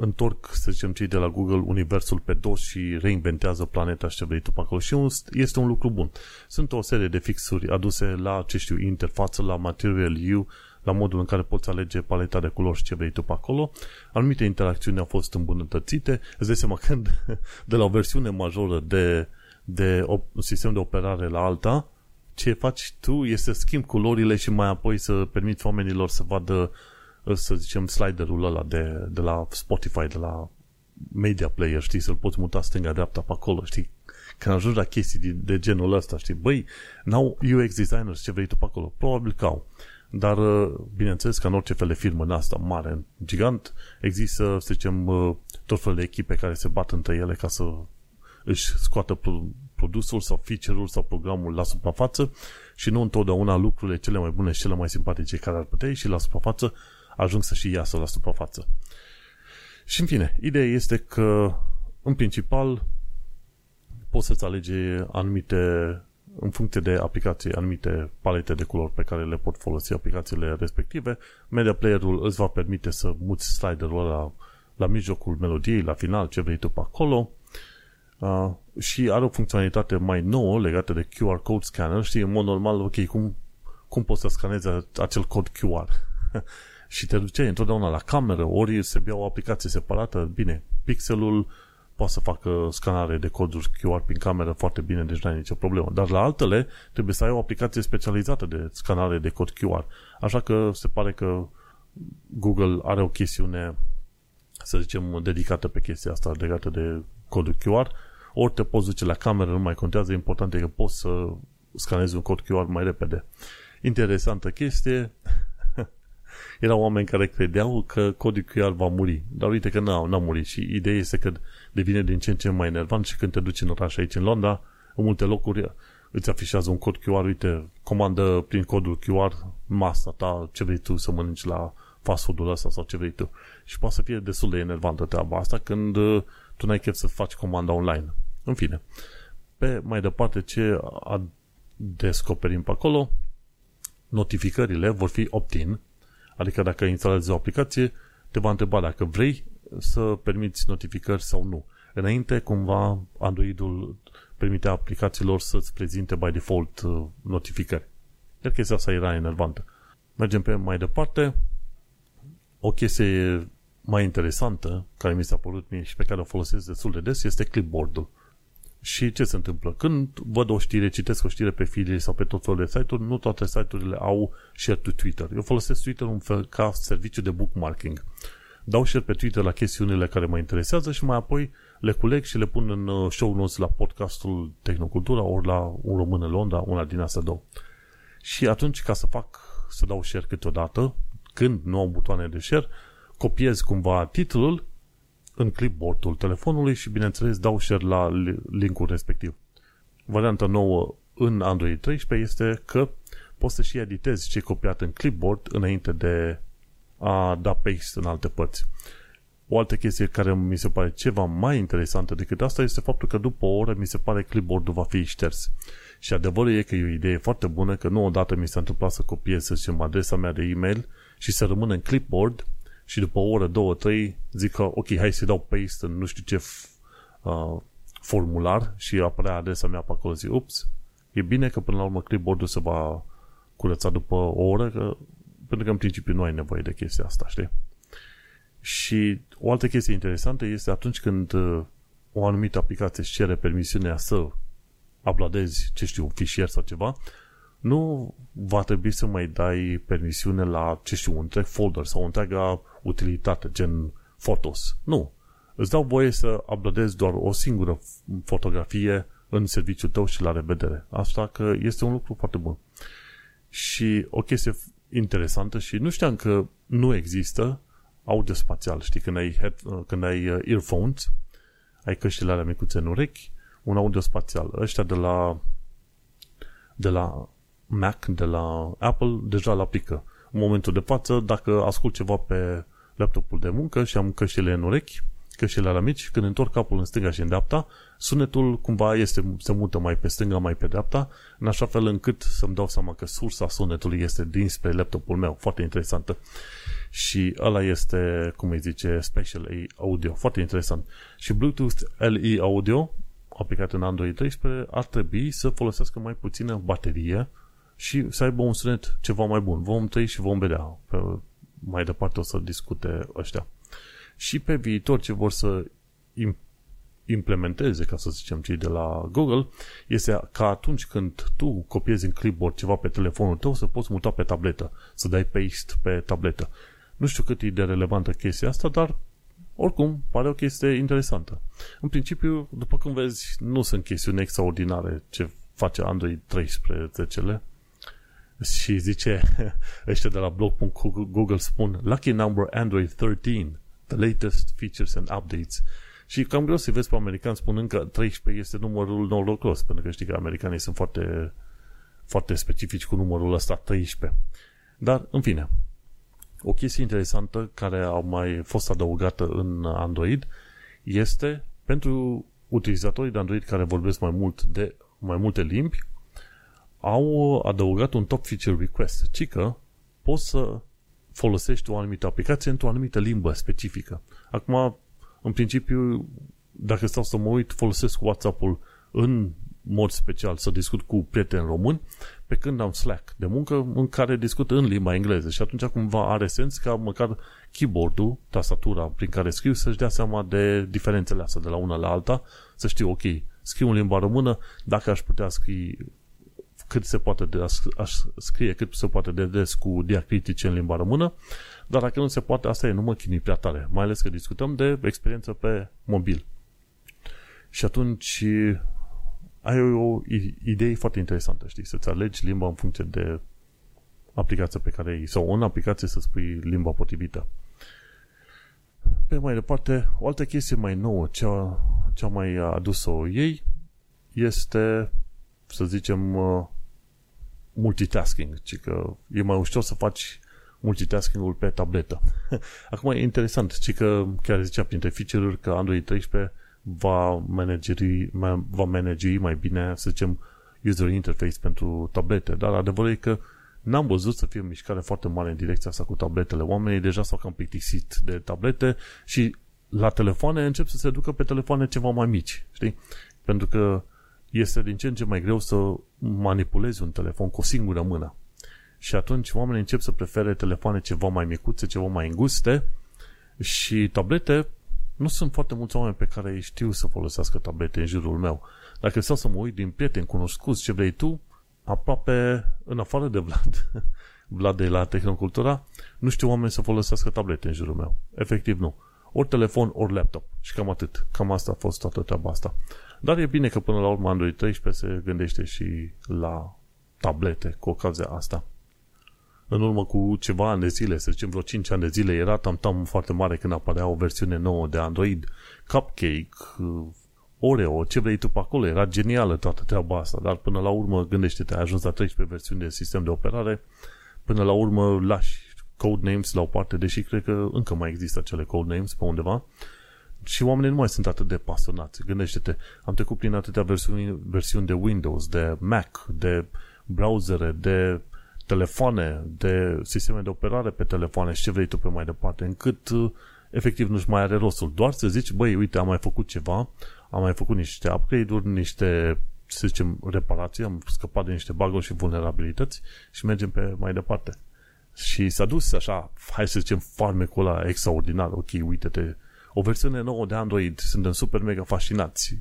întorc, să zicem, cei de la Google universul pe dos și reinventează planeta și ce vrei tu pe acolo. Și este un lucru bun. Sunt o serie de fixuri aduse la, ce știu, interfață, la Material U, la modul în care poți alege paleta de culori și ce vrei tu pe acolo. Anumite interacțiuni au fost îmbunătățite. Îți dai seama <laughs> când de la o versiune majoră de, de op- sistem de operare la alta, ce faci tu este să schimbi culorile și mai apoi să permiți oamenilor să vadă să zicem, sliderul ăla de, de la Spotify, de la Media Player, știi, să-l poți muta stânga-dreapta pe acolo, știi? Când ajungi la chestii de, de genul ăsta, știi? Băi, n-au UX designers ce vrei tu pe acolo? Probabil că au. Dar, uh, bineînțeles, ca în orice fel de firmă în asta mare, gigant, există, să zicem, uh, tot fel de echipe care se bat între ele ca să își scoată produsul sau feature-ul sau programul la suprafață și nu întotdeauna lucrurile cele mai bune și cele mai simpatice care ar putea și la suprafață ajung să și iasă la suprafață. Și în fine, ideea este că în principal poți să-ți alege anumite în funcție de aplicație, anumite palete de culori pe care le pot folosi aplicațiile respective. Media Player-ul îți va permite să muți sliderul ăla la mijlocul melodiei, la final, ce vrei tu pe acolo. Uh, și are o funcționalitate mai nouă legată de QR Code Scanner. Știi, în mod normal, ok, cum, cum poți să scanezi acel cod QR? <laughs> și te duceai întotdeauna la cameră, ori se bea o aplicație separată, bine, pixelul poate să facă scanare de coduri QR prin cameră foarte bine, deci nu ai nicio problemă. Dar la altele trebuie să ai o aplicație specializată de scanare de cod QR. Așa că se pare că Google are o chestiune, să zicem, dedicată pe chestia asta, legată de codul QR. Ori te poți duce la cameră, nu mai contează, important e că poți să scanezi un cod QR mai repede. Interesantă chestie, erau oameni care credeau că codul QR va muri, dar uite că n-a, n-a murit și ideea este că devine din ce în ce mai enervant și când te duci în oraș aici în Londra, în multe locuri îți afișează un cod QR, uite, comandă prin codul QR masa ta, ce vrei tu să mănânci la fast food-ul ăsta sau ce vrei tu. Și poate să fie destul de enervantă treaba asta când uh, tu n-ai chef să faci comanda online. În fine, pe mai departe ce descoperim pe acolo, notificările vor fi opt-in, Adică dacă instalezi o aplicație, te va întreba dacă vrei să permiți notificări sau nu. Înainte, cumva, Android-ul permite aplicațiilor să-ți prezinte by default uh, notificări. Iar chestia asta era enervantă. Mergem pe mai departe. O chestie mai interesantă, care mi s-a părut mie și pe care o folosesc destul de des, este clipboard-ul. Și ce se întâmplă? Când văd o știre, citesc o știre pe filie sau pe tot felul de site-uri, nu toate site-urile au share to Twitter. Eu folosesc Twitter un fel ca serviciu de bookmarking. Dau share pe Twitter la chestiunile care mă interesează și mai apoi le culeg și le pun în uh, show notes la podcastul Tehnocultura ori la un român în Londra, una din astea două. Și atunci, ca să fac, să dau share câteodată, când nu am butoane de share, copiez cumva titlul în clipboard-ul telefonului și, bineînțeles, dau share la linkul respectiv. Varianta nouă în Android 13 este că poți să și editezi ce copiat în clipboard înainte de a da paste în alte părți. O altă chestie care mi se pare ceva mai interesantă decât asta este faptul că după o oră mi se pare clipboard-ul va fi șters. Și adevărul e că e o idee foarte bună că nu odată mi s-a întâmplat să copiez, să zicem, adresa mea de e-mail și să rămână în clipboard și după o oră, două, trei, zic că ok, hai să dau paste în nu știu ce uh, formular și apărea adresa mea pe acolo. Zic, ups, e bine că până la urmă clipboard-ul se va curăța după o oră, că, pentru că în principiu nu ai nevoie de chestia asta, știi? Și o altă chestie interesantă este atunci când uh, o anumită aplicație își cere permisiunea să uploadezi, ce știu, un fișier sau ceva, nu va trebui să mai dai permisiune la, ce știu, un întreg folder sau o întreaga utilitate, gen Photos. Nu. Îți dau voie să uploadezi doar o singură fotografie în serviciul tău și la revedere. Asta că este un lucru foarte bun. Și o chestie interesantă și nu știam că nu există audio spațial. Știi, când ai, head, când ai uh, earphones, ai căștile alea micuțe în urechi, un audio spațial. Ăștia de la de la Mac, de la Apple, deja la aplică. În momentul de față, dacă ascult ceva pe laptopul de muncă și am căștile în urechi, căștile la mici, când întorc capul în stânga și în dreapta, sunetul cumva este, se mută mai pe stânga, mai pe dreapta, în așa fel încât să-mi dau seama că sursa sunetului este dinspre laptopul meu. Foarte interesantă. Și ăla este, cum îi zice, Special Audio. Foarte interesant. Și Bluetooth LE Audio, aplicat în Android 13, ar trebui să folosească mai puțină baterie și să aibă un sunet ceva mai bun. Vom trăi și vom vedea. Pe, mai departe o să discute ăștia. Și pe viitor ce vor să implementeze, ca să zicem, cei de la Google, este ca atunci când tu copiezi în clipboard ceva pe telefonul tău, să poți muta pe tabletă, să dai paste pe tabletă. Nu știu cât e de relevantă chestia asta, dar oricum, pare o chestie interesantă. În principiu, după cum vezi, nu sunt chestiuni extraordinare ce face Android 13-le. Și zice, <laughs> ăștia de la blog.google spun Lucky number Android 13, the latest features and updates. Și cam greu să vezi pe americani spunând că 13 este numărul norocos, pentru că știi că americanii sunt foarte, foarte specifici cu numărul ăsta 13. Dar, în fine, o chestie interesantă care a mai fost adăugată în Android este pentru utilizatorii de Android care vorbesc mai mult de mai multe limbi, au adăugat un top feature request, ci că poți să folosești o anumită aplicație într-o anumită limbă specifică. Acum, în principiu, dacă stau să mă uit, folosesc WhatsApp-ul în mod special să discut cu prieteni români, pe când am Slack de muncă în care discut în limba engleză și atunci cumva are sens ca măcar keyboard-ul, tastatura prin care scriu, să-și dea seama de diferențele astea de la una la alta, să știu, ok, scriu în limba română, dacă aș putea scrie cât se poate de, aș scrie cât se poate de des cu diacritice în limba română, dar dacă nu se poate, asta e, nu mă chinui prea tare, mai ales că discutăm de experiență pe mobil. Și atunci ai o idee foarte interesantă, știi, să-ți alegi limba în funcție de aplicația pe care ai, sau în aplicație să spui limba potrivită. Pe mai departe, o altă chestie mai nouă, cea, cea mai adus-o ei, este, să zicem, uh, multitasking, ci că e mai ușor să faci multitasking-ul pe tabletă. <laughs> Acum e interesant, ci că chiar zicea printre feature-uri că Android 13 va manageri, va manageri mai bine, să zicem, user interface pentru tablete, dar adevărul e că n-am văzut să fie o mișcare foarte mare în direcția asta cu tabletele. Oamenii deja s-au cam plictisit de tablete și la telefoane încep să se ducă pe telefoane ceva mai mici, știi? Pentru că este din ce în ce mai greu să manipulezi un telefon cu o singură mână. Și atunci oamenii încep să prefere telefoane ceva mai micuțe, ceva mai înguste și tablete nu sunt foarte mulți oameni pe care știu să folosească tablete în jurul meu. Dacă stau să mă uit din prieteni cunoscuți ce vrei tu, aproape în afară de Vlad, <laughs> Vlad de la Tehnocultura, nu știu oameni să folosească tablete în jurul meu. Efectiv nu. ori telefon, ori laptop. Și cam atât. Cam asta a fost toată treaba asta. Dar e bine că până la urmă Android 13 se gândește și la tablete cu ocazia asta. În urmă cu ceva ani de zile, să zicem vreo 5 ani de zile, era tam-tam foarte mare când apărea o versiune nouă de Android, Cupcake, Oreo, ce vrei tu pe acolo, era genială toată treaba asta, dar până la urmă, gândește-te, ai ajuns la 13 versiuni de sistem de operare, până la urmă lași codenames la o parte, deși cred că încă mai există acele codenames pe undeva, și oamenii nu mai sunt atât de pasionați. Gândește-te, am trecut prin atâtea versiuni, versiuni de Windows, de Mac, de browsere, de telefoane, de sisteme de operare pe telefoane și ce vrei tu pe mai departe, încât uh, efectiv nu-și mai are rostul. Doar să zici, băi, uite, am mai făcut ceva, am mai făcut niște upgrade-uri, niște, să zicem, reparații, am scăpat de niște bug și vulnerabilități și mergem pe mai departe. Și s-a dus așa, hai să zicem, farmecul ăla extraordinar. Ok, uite-te, o versiune nouă de Android, suntem super mega fascinați.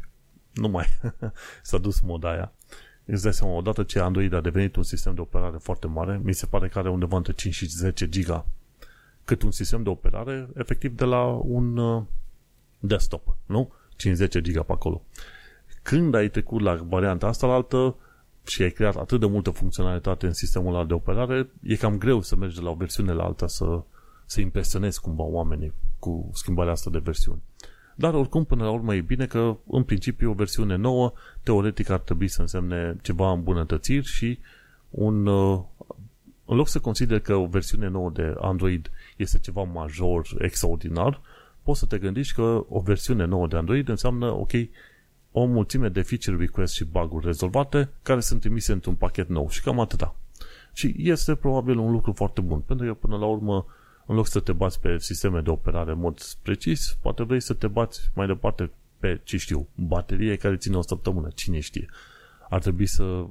Nu mai <laughs> s-a dus moda aia. Îți dai seama, odată ce Android a devenit un sistem de operare foarte mare, mi se pare că are undeva între 5 și 10 giga cât un sistem de operare, efectiv de la un uh, desktop, nu? 5-10 giga pe acolo. Când ai trecut la varianta asta la altă și ai creat atât de multă funcționalitate în sistemul ăla de operare, e cam greu să mergi de la o versiune la alta să, să impresionezi cumva oamenii cu schimbarea asta de versiuni. Dar oricum, până la urmă, e bine că, în principiu, o versiune nouă, teoretic, ar trebui să însemne ceva îmbunătățiri și un... Uh, în loc să consider că o versiune nouă de Android este ceva major, extraordinar, poți să te gândești că o versiune nouă de Android înseamnă, ok, o mulțime de feature request și bug-uri rezolvate care sunt trimise într-un pachet nou și cam atâta. Și este probabil un lucru foarte bun, pentru că până la urmă în loc să te bați pe sisteme de operare în mod precis, poate vrei să te bați mai departe pe, ce știu, baterie care ține o săptămână, cine știe. Ar trebui să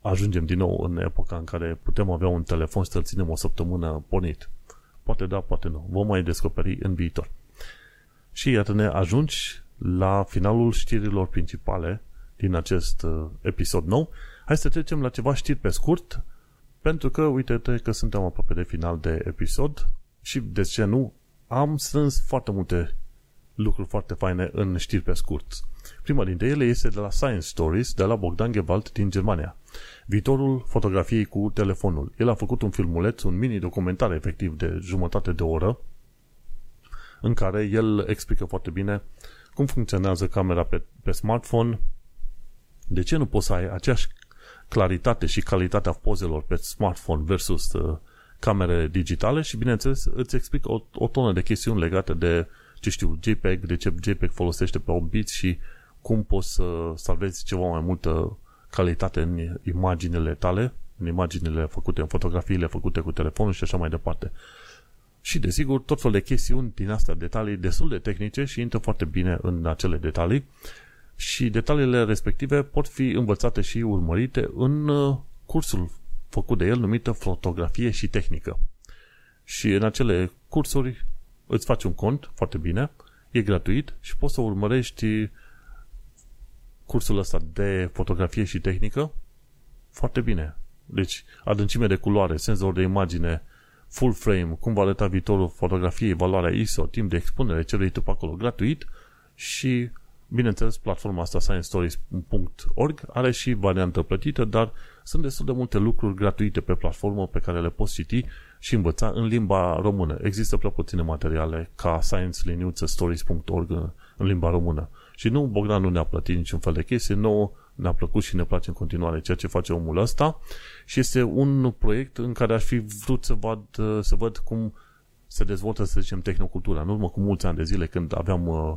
ajungem din nou în epoca în care putem avea un telefon și să-l ținem o săptămână pornit. Poate da, poate nu. Vom mai descoperi în viitor. Și iată ne ajungi la finalul știrilor principale din acest uh, episod nou. Hai să trecem la ceva știri pe scurt, pentru că uite-te că suntem aproape de final de episod și de ce nu, am strâns foarte multe lucruri foarte faine în știri pe scurt. Prima dintre ele este de la Science Stories, de la Bogdan Gewalt din Germania. Viitorul fotografiei cu telefonul. El a făcut un filmuleț, un mini-documentar efectiv de jumătate de oră, în care el explică foarte bine cum funcționează camera pe, pe smartphone, de ce nu poți să ai aceeași claritate și calitatea pozelor pe smartphone versus uh, camere digitale și, bineînțeles, îți explic o, o tonă de chestiuni legate de, ce știu, JPEG, de ce JPEG folosește pe 8 bit și cum poți să salvezi ceva mai multă calitate în imaginile tale, în imaginile făcute, în fotografiile făcute cu telefonul și așa mai departe. Și, desigur, tot fel de chestiuni din astea, detalii destul de tehnice și intră foarte bine în acele detalii și detaliile respective pot fi învățate și urmărite în uh, cursul făcut de el numită fotografie și tehnică. Și în acele cursuri îți faci un cont foarte bine, e gratuit și poți să urmărești cursul ăsta de fotografie și tehnică foarte bine. Deci, adâncime de culoare, senzor de imagine, full frame, cum va arăta viitorul fotografiei, valoarea ISO, timp de expunere, ce vrei tu pe acolo, gratuit și, bineînțeles, platforma asta sciencestories.org are și variantă plătită, dar sunt destul de multe lucruri gratuite pe platformă pe care le poți citi și învăța în limba română. Există prea puține materiale ca science-stories.org în limba română. Și nu, Bogdan nu ne-a plătit niciun fel de chestie, nouă ne-a plăcut și ne place în continuare ceea ce face omul ăsta și este un proiect în care aș fi vrut să văd, să văd cum se dezvoltă, să zicem, tehnocultura. În urmă cu mulți ani de zile când aveam uh,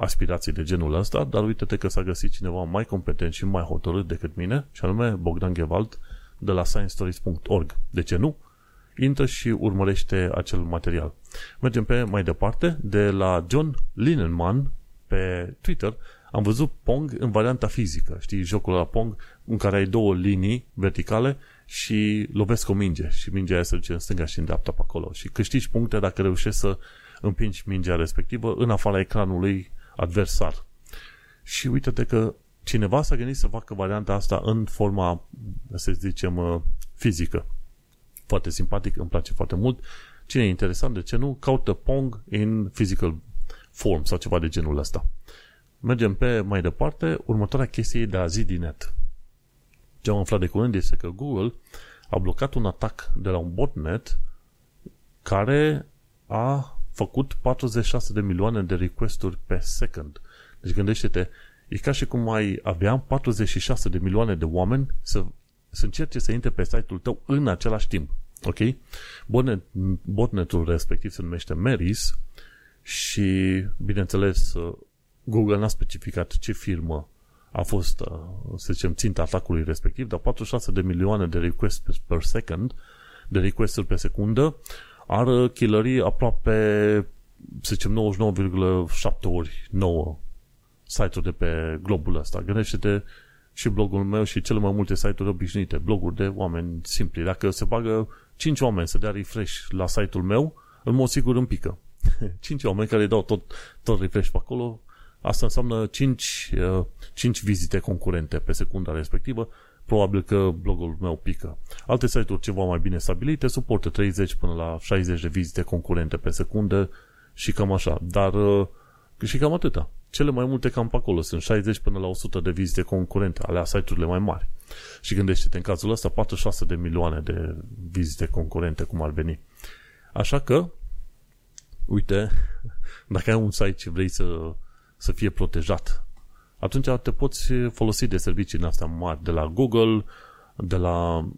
aspirații de genul ăsta, dar uite-te că s-a găsit cineva mai competent și mai hotărât decât mine, și anume Bogdan Gewalt de la sciencestories.org. De ce nu? Intră și urmărește acel material. Mergem pe mai departe, de la John Linenman pe Twitter, am văzut Pong în varianta fizică. Știi, jocul la Pong în care ai două linii verticale și lovesc o minge și mingea aia se duce în stânga și în dreapta pe acolo. Și câștigi puncte dacă reușești să împingi mingea respectivă în afara ecranului adversar. Și uite-te că cineva s-a gândit să facă varianta asta în forma, să zicem, uh, fizică. Foarte simpatic, îmi place foarte mult. Cine e interesant, de ce nu? Caută Pong in physical form sau ceva de genul ăsta. Mergem pe mai departe, următoarea chestie e de a zi din net. Ce am aflat de curând este că Google a blocat un atac de la un botnet care a făcut 46 de milioane de requesturi pe second. Deci gândește-te, e ca și cum ai avea 46 de milioane de oameni să, să încerce să intre pe site-ul tău în același timp. Ok? Botnet, botnetul respectiv se numește Meris și, bineînțeles, Google n-a specificat ce firmă a fost, să zicem, ținta atacului respectiv, dar 46 de milioane de requests per second, de requesturi pe secundă, are killerii aproape, să zicem, 99,7 ori 9 site-uri de pe globul ăsta. Gândește-te și blogul meu și cele mai multe site-uri obișnuite, bloguri de oameni simpli. Dacă se bagă 5 oameni să dea refresh la site-ul meu, în mod sigur îmi pică. <laughs> 5 oameni care dau tot, tot refresh pe acolo, asta înseamnă 5, 5 uh, vizite concurente pe secunda respectivă, probabil că blogul meu pică. Alte site-uri ceva mai bine stabilite suportă 30 până la 60 de vizite concurente pe secundă și cam așa. Dar uh, și cam atâta. Cele mai multe cam pe acolo sunt 60 până la 100 de vizite concurente, alea site-urile mai mari. Și gândește-te, în cazul ăsta, 46 de milioane de vizite concurente, cum ar veni. Așa că, uite, <laughs> dacă ai un site și vrei să, să fie protejat, atunci te poți folosi de servicii în astea mari, de la Google, de la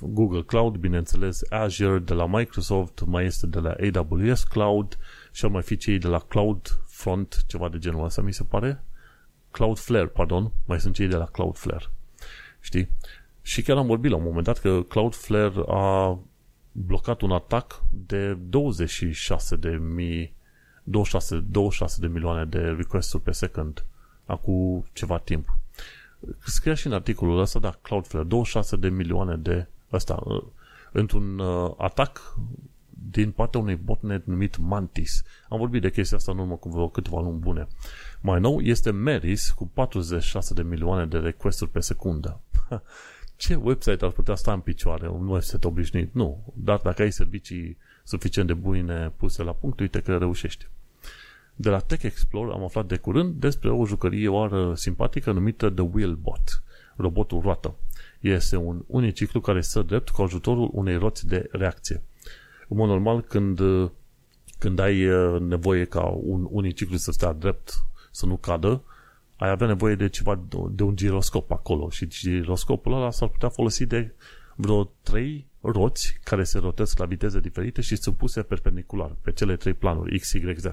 Google Cloud, bineînțeles, Azure, de la Microsoft, mai este de la AWS Cloud și ar mai fi cei de la Cloud Front, ceva de genul ăsta, mi se pare. Cloudflare, pardon, mai sunt cei de la Cloudflare. Știi? Și chiar am vorbit la un moment dat că Cloudflare a blocat un atac de 26 de mii 26, 26 de milioane de request-uri pe second acum ceva timp. Scria și în articolul ăsta, da, Cloudflare, 26 de milioane de ăsta, uh, într-un uh, atac din partea unui botnet numit Mantis. Am vorbit de chestia asta în urmă cu vreo câteva luni bune. Mai nou este Meris cu 46 de milioane de requesturi pe secundă. Ce website ar putea sta în picioare? Un website obișnuit? Nu. Dar dacă ai servicii suficient de bune puse la punct, uite că reușești. De la Tech Explore am aflat de curând despre o jucărie oară simpatică numită The Wheelbot, robotul roată. Este un uniciclu care stă drept cu ajutorul unei roți de reacție. În mod normal, când, când ai uh, nevoie ca un uniciclu să stea drept, să nu cadă, ai avea nevoie de ceva, de un giroscop acolo și giroscopul ăla s-ar putea folosi de vreo trei roți care se rotesc la viteze diferite și sunt puse perpendicular pe cele trei planuri, X, Y, Z.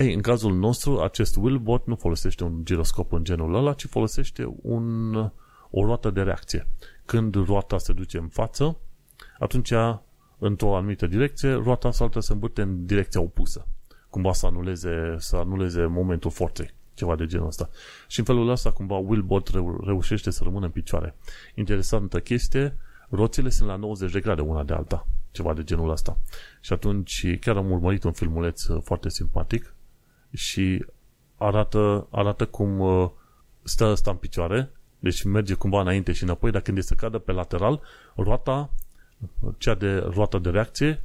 Ei, în cazul nostru, acest Willbot nu folosește un giroscop în genul ăla, ci folosește un, o roată de reacție. Când roata se duce în față, atunci, într-o anumită direcție, roata saltă să învârte în direcția opusă. Cumva să anuleze, să anuleze momentul forței. Ceva de genul ăsta. Și în felul ăsta, cumva, Willbot reu- reușește să rămână în picioare. Interesantă chestie, roțile sunt la 90 de grade una de alta. Ceva de genul ăsta. Și atunci chiar am urmărit un filmuleț foarte simpatic și arată, arată cum uh, stă ăsta în picioare, deci merge cumva înainte și înapoi, dar când este să cadă pe lateral, roata, cea de roata de reacție,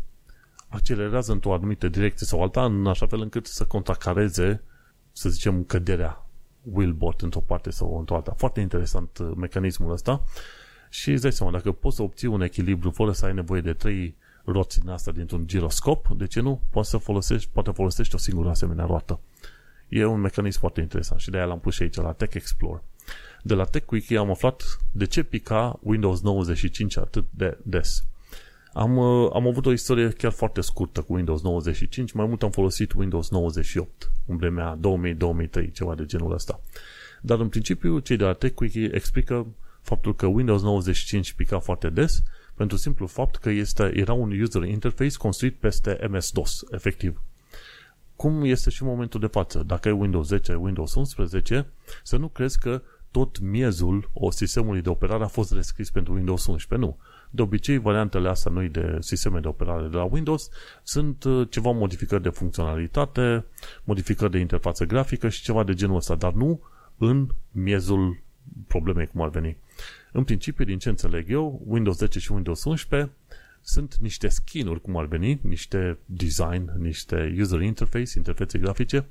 accelerează într-o anumită direcție sau alta, în așa fel încât să contracareze, să zicem, căderea wheelboard într-o parte sau într-o alta. Foarte interesant uh, mecanismul ăsta și îți dai seama, dacă poți să obții un echilibru fără să ai nevoie de trei roți din asta dintr-un giroscop, de ce nu? Poate să folosești, poate folosești o singură asemenea roată. E un mecanism foarte interesant și de-aia l-am pus și aici la Tech Explore. De la TechWiki am aflat de ce pica Windows 95 atât de des. Am, uh, am avut o istorie chiar foarte scurtă cu Windows 95, mai mult am folosit Windows 98 în vremea 2000-2003, ceva de genul ăsta. Dar în principiu, cei de la TechWiki explică faptul că Windows 95 pica foarte des pentru simplu fapt că este, era un user interface construit peste MS-DOS, efectiv. Cum este și în momentul de față. Dacă ai Windows 10, Windows 11, să nu crezi că tot miezul o sistemului de operare a fost rescris pentru Windows 11. Nu. De obicei, variantele astea noi de sisteme de operare de la Windows sunt uh, ceva modificări de funcționalitate, modificări de interfață grafică și ceva de genul ăsta, dar nu în miezul problemei cum ar veni. În principiu, din ce înțeleg eu, Windows 10 și Windows 11 sunt niște skin-uri, cum ar veni, niște design, niște user interface, interfețe grafice,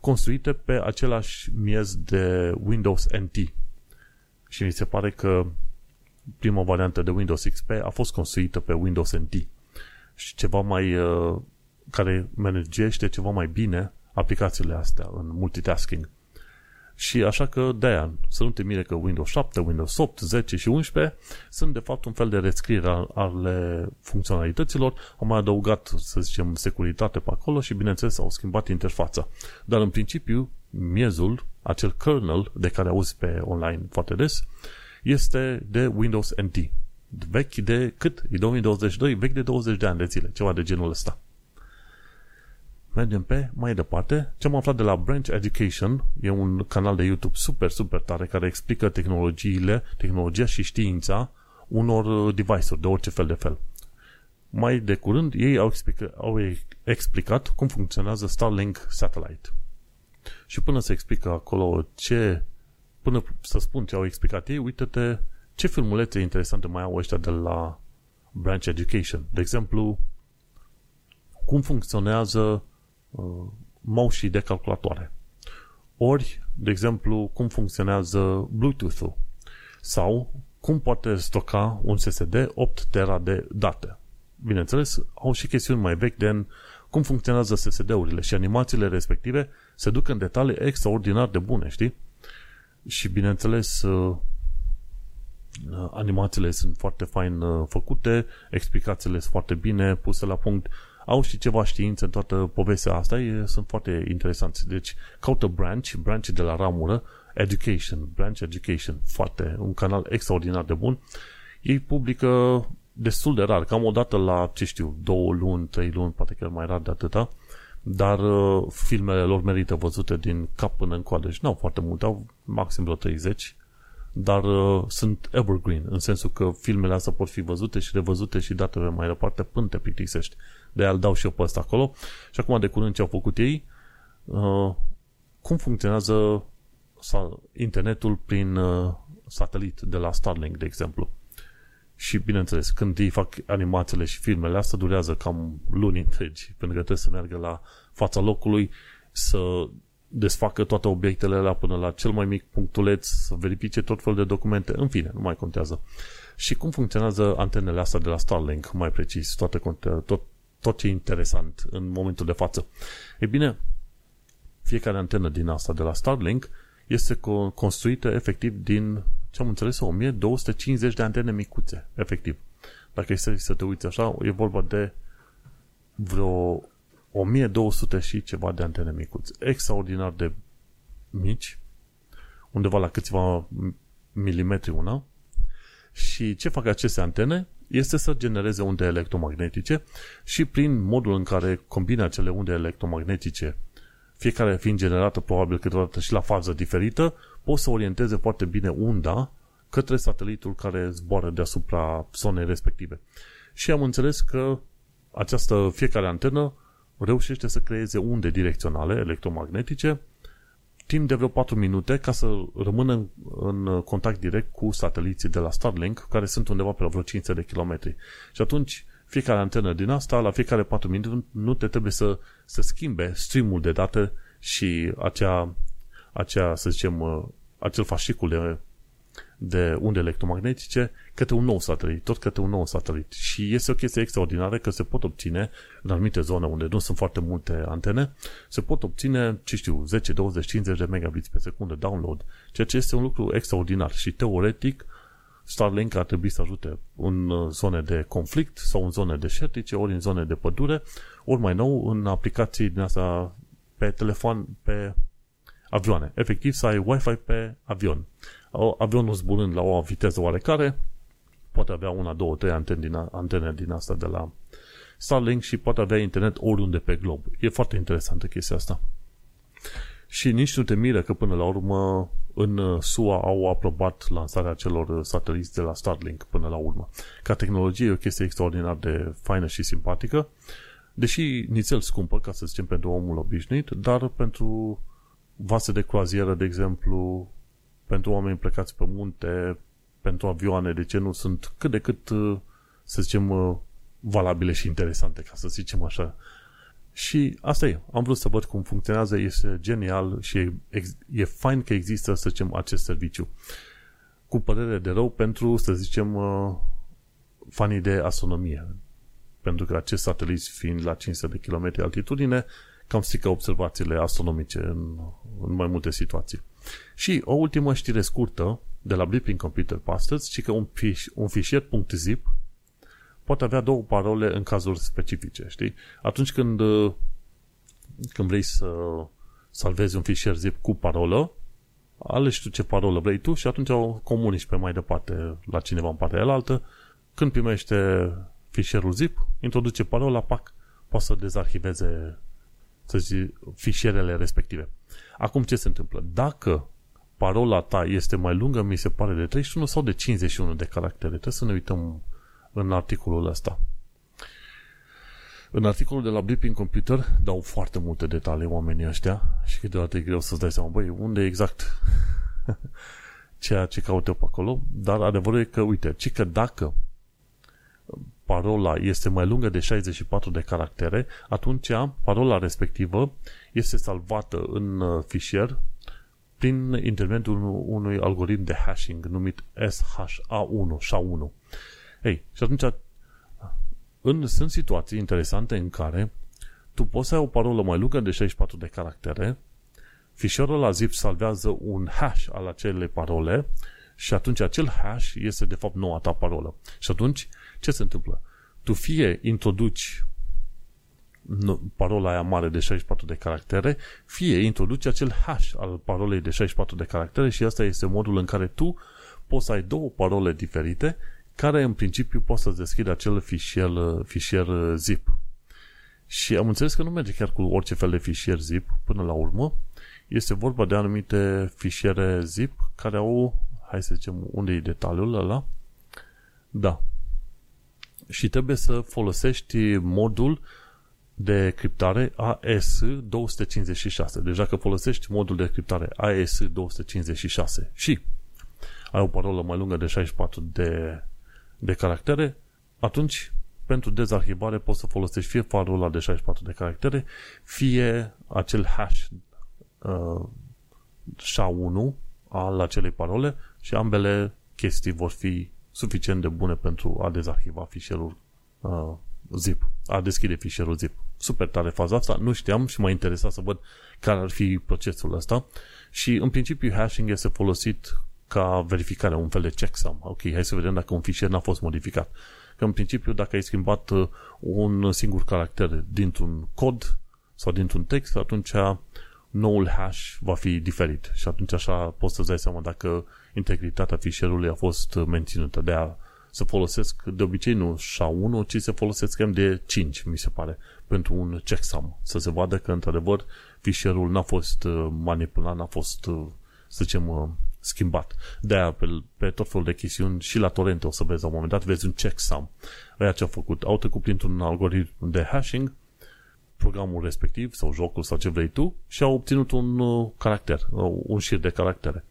construite pe același miez de Windows NT. Și mi se pare că prima variantă de Windows XP a fost construită pe Windows NT și ceva mai uh, care managește ceva mai bine aplicațiile astea în multitasking. Și așa că de-aia să nu te mire că Windows 7, Windows 8, 10 și 11 sunt de fapt un fel de rescriere ale funcționalităților. Au mai adăugat, să zicem, securitate pe acolo și bineînțeles au schimbat interfața. Dar în principiu, miezul, acel kernel de care auzi pe online foarte des, este de Windows NT. Vechi de cât? E 2022, vechi de 20 de ani de zile, ceva de genul ăsta. Mergem pe mai departe. Ce am aflat de la Branch Education, e un canal de YouTube super, super tare care explică tehnologiile, tehnologia și știința unor uh, device-uri de orice fel de fel. Mai de curând, ei au explicat, au explicat cum funcționează Starlink Satellite. Și până să explică acolo ce, până să spun ce au explicat ei, uite-te ce filmulețe interesante mai au ăștia de la Branch Education. De exemplu, cum funcționează uh, mouse de calculatoare. Ori, de exemplu, cum funcționează Bluetooth-ul sau cum poate stoca un SSD 8 tera de date. Bineînțeles, au și chestiuni mai vechi de cum funcționează SSD-urile și animațiile respective se duc în detalii extraordinar de bune, știi? Și bineînțeles, uh, animațiile sunt foarte fain uh, făcute, explicațiile sunt foarte bine puse la punct, au și ceva știință în toată povestea asta, e, sunt foarte interesanți. Deci, caută Branch, Branch de la ramură, Education, Branch Education, foarte, un canal extraordinar de bun. Ei publică destul de rar, cam o dată la, ce știu, două luni, trei luni, poate chiar mai rar de atâta, dar uh, filmele lor merită văzute din cap până în coadă și nu au foarte multe, au maxim vreo 30, dar uh, sunt evergreen, în sensul că filmele astea pot fi văzute și revăzute și date mai departe până te plictisești de a-l dau și eu pe ăsta acolo. Și acum de curând ce au făcut ei, uh, cum funcționează internetul prin uh, satelit de la Starlink, de exemplu. Și bineînțeles, când ei fac animațiile și filmele astea, durează cam luni întregi, pentru că trebuie să meargă la fața locului, să desfacă toate obiectele la până la cel mai mic punctuleț, să verifice tot felul de documente, în fine, nu mai contează. Și cum funcționează antenele astea de la Starlink, mai precis, toate, tot, tot ce e interesant în momentul de față. E bine, fiecare antenă din asta de la Starlink este construită efectiv din, ce am înțeles, 1250 de antene micuțe, efectiv. Dacă este să te uiți așa, e vorba de vreo 1200 și ceva de antene micuțe. Extraordinar de mici, undeva la câțiva milimetri una. Și ce fac aceste antene? Este să genereze unde electromagnetice și prin modul în care combina acele unde electromagnetice, fiecare fiind generată probabil câteodată și la fază diferită, poți să orienteze foarte bine unda către satelitul care zboară deasupra zonei respective. Și am înțeles că această fiecare antenă reușește să creeze unde direcționale electromagnetice timp de vreo 4 minute ca să rămână în contact direct cu sateliții de la Starlink, care sunt undeva pe la vreo 500 de kilometri. Și atunci, fiecare antenă din asta, la fiecare 4 minute, nu te trebuie să, să schimbe streamul de date și acea, acea, să zicem, acel fascicul de de unde electromagnetice către un nou satelit, tot către un nou satelit. Și este o chestie extraordinară că se pot obține în anumite zone unde nu sunt foarte multe antene, se pot obține, ce știu, 10, 20, 50 de megabits pe secundă download, ceea ce este un lucru extraordinar și teoretic Starlink ar trebui să ajute în zone de conflict sau în zone deșertice, ori în zone de pădure, ori mai nou în aplicații din asta pe telefon, pe avioane. Efectiv să ai Wi-Fi pe avion avionul zburând la o viteză oarecare, poate avea una, două, trei antene din, antene din asta de la Starlink și poate avea internet oriunde pe glob. E foarte interesantă chestia asta. Și nici nu te miră că până la urmă în SUA au aprobat lansarea celor sateliți de la Starlink până la urmă. Ca tehnologie e o chestie extraordinar de faină și simpatică, deși nițel scumpă, ca să zicem, pentru omul obișnuit, dar pentru vase de croazieră, de exemplu, pentru oameni plecați pe munte, pentru avioane, de ce nu sunt cât de cât, uh, să zicem, uh, valabile și interesante, ca să zicem așa. Și asta e. Am vrut să văd cum funcționează, este genial și e, e fain că există, să zicem, acest serviciu. Cu părere de rău pentru, să zicem, uh, fanii de astronomie. Pentru că acest satelit fiind la 500 de km altitudine, cam strică observațiile astronomice în, în mai multe situații. Și o ultimă știre scurtă de la Blipping Computer Pastors, ci că un, fiș, un fișier .zip poate avea două parole în cazuri specifice, știi? Atunci când, uh, când vrei să salvezi un fișier zip cu parolă, alegi tu ce parolă vrei tu și atunci o comunici pe mai departe la cineva în partea elaltă. Când primește fișierul zip, introduce parola, pac, poate să dezarhiveze să zic, fișierele respective. Acum ce se întâmplă? Dacă parola ta este mai lungă, mi se pare, de 31 sau de 51 de caractere, trebuie să ne uităm în articolul ăsta. În articolul de la Blipping Computer dau foarte multe detalii oamenii ăștia și câteodată e greu să-ți dai seama, băi, unde exact <laughs> ceea ce caută pe acolo, dar adevărul e că, uite, ci că dacă parola este mai lungă de 64 de caractere, atunci parola respectivă este salvată în uh, fișier prin intermediul unui algoritm de hashing numit SHA1, SHA1. Ei, și atunci în, sunt situații interesante în care tu poți să ai o parolă mai lungă de 64 de caractere, fișierul la zip salvează un hash al acelei parole și atunci acel hash este de fapt noua ta parolă. Și atunci ce se întâmplă? Tu fie introduci parola aia mare de 64 de caractere, fie introduci acel hash al parolei de 64 de caractere și asta este modul în care tu poți să ai două parole diferite care în principiu poți să deschide acel fișier, fișier zip. Și am înțeles că nu merge chiar cu orice fel de fișier zip până la urmă. Este vorba de anumite fișiere zip care au, hai să zicem, unde e detaliul ăla? Da. Și trebuie să folosești modul de criptare AES256. Deci dacă folosești modul de criptare AES256 și ai o parolă mai lungă de 64 de de caractere, atunci pentru dezarhivare poți să folosești fie parola de 64 de caractere, fie acel hash uh, SHA-1 al acelei parole și ambele chestii vor fi suficient de bune pentru a dezarhiva fișierul uh, zip, a deschide fișierul zip. Super tare faza asta, nu știam și m-a interesat să văd care ar fi procesul ăsta și în principiu hashing este folosit ca verificare, un fel de checksum. Ok, hai să vedem dacă un fișier n-a fost modificat. Că în principiu, dacă ai schimbat uh, un singur caracter dintr-un cod sau dintr-un text, atunci noul hash va fi diferit și atunci așa poți să-ți dai seama dacă integritatea fișierului a fost menținută. De a să folosesc de obicei nu SHA-1, ci să folosesc MD5, mi se pare, pentru un checksum, să se vadă că într-adevăr fișierul n-a fost uh, manipulat, n-a fost, uh, să zicem, schimbat. De-aia pe, pe tot felul de chestiuni și la torrente o să vezi la un moment dat, vezi un checksum. Aia ce au făcut? Au trecut printr-un algoritm de hashing programul respectiv sau jocul sau ce vrei tu și au obținut un uh, caracter, uh, un șir de caractere.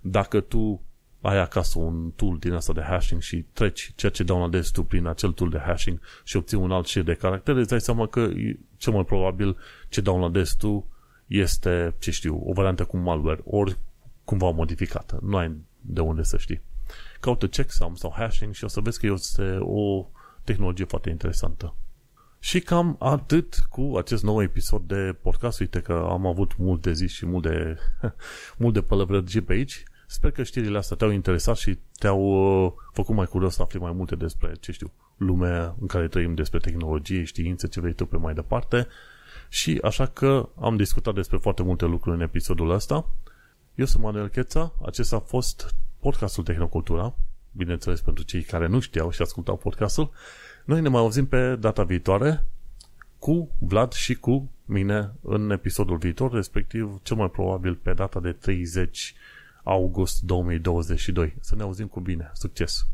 Dacă tu ai acasă un tool din asta de hashing și treci ceea ce downloadezi tu prin acel tool de hashing și obții un alt șir de caractere, îți dai seama că cel mai probabil ce downloadezi tu este, ce știu, o variantă cu malware, ori cumva modificată. Nu ai de unde să știi. Caută checksum sau hashing și o să vezi că este o tehnologie foarte interesantă. Și cam atât cu acest nou episod de podcast. Uite că am avut mult de zis și mult de, <laughs> mult de pălăvrăgi pe aici. Sper că știrile astea te-au interesat și te-au uh, făcut mai curios să afli mai multe despre, ce știu, lumea în care trăim, despre tehnologie, științe, ce vrei tu pe mai departe. Și așa că am discutat despre foarte multe lucruri în episodul ăsta eu sunt Manuel Cheța, acesta a fost podcastul Tehnocultura, bineînțeles pentru cei care nu știau și ascultau podcastul. Noi ne mai auzim pe data viitoare cu Vlad și cu mine în episodul viitor, respectiv cel mai probabil pe data de 30 august 2022. Să ne auzim cu bine. Succes!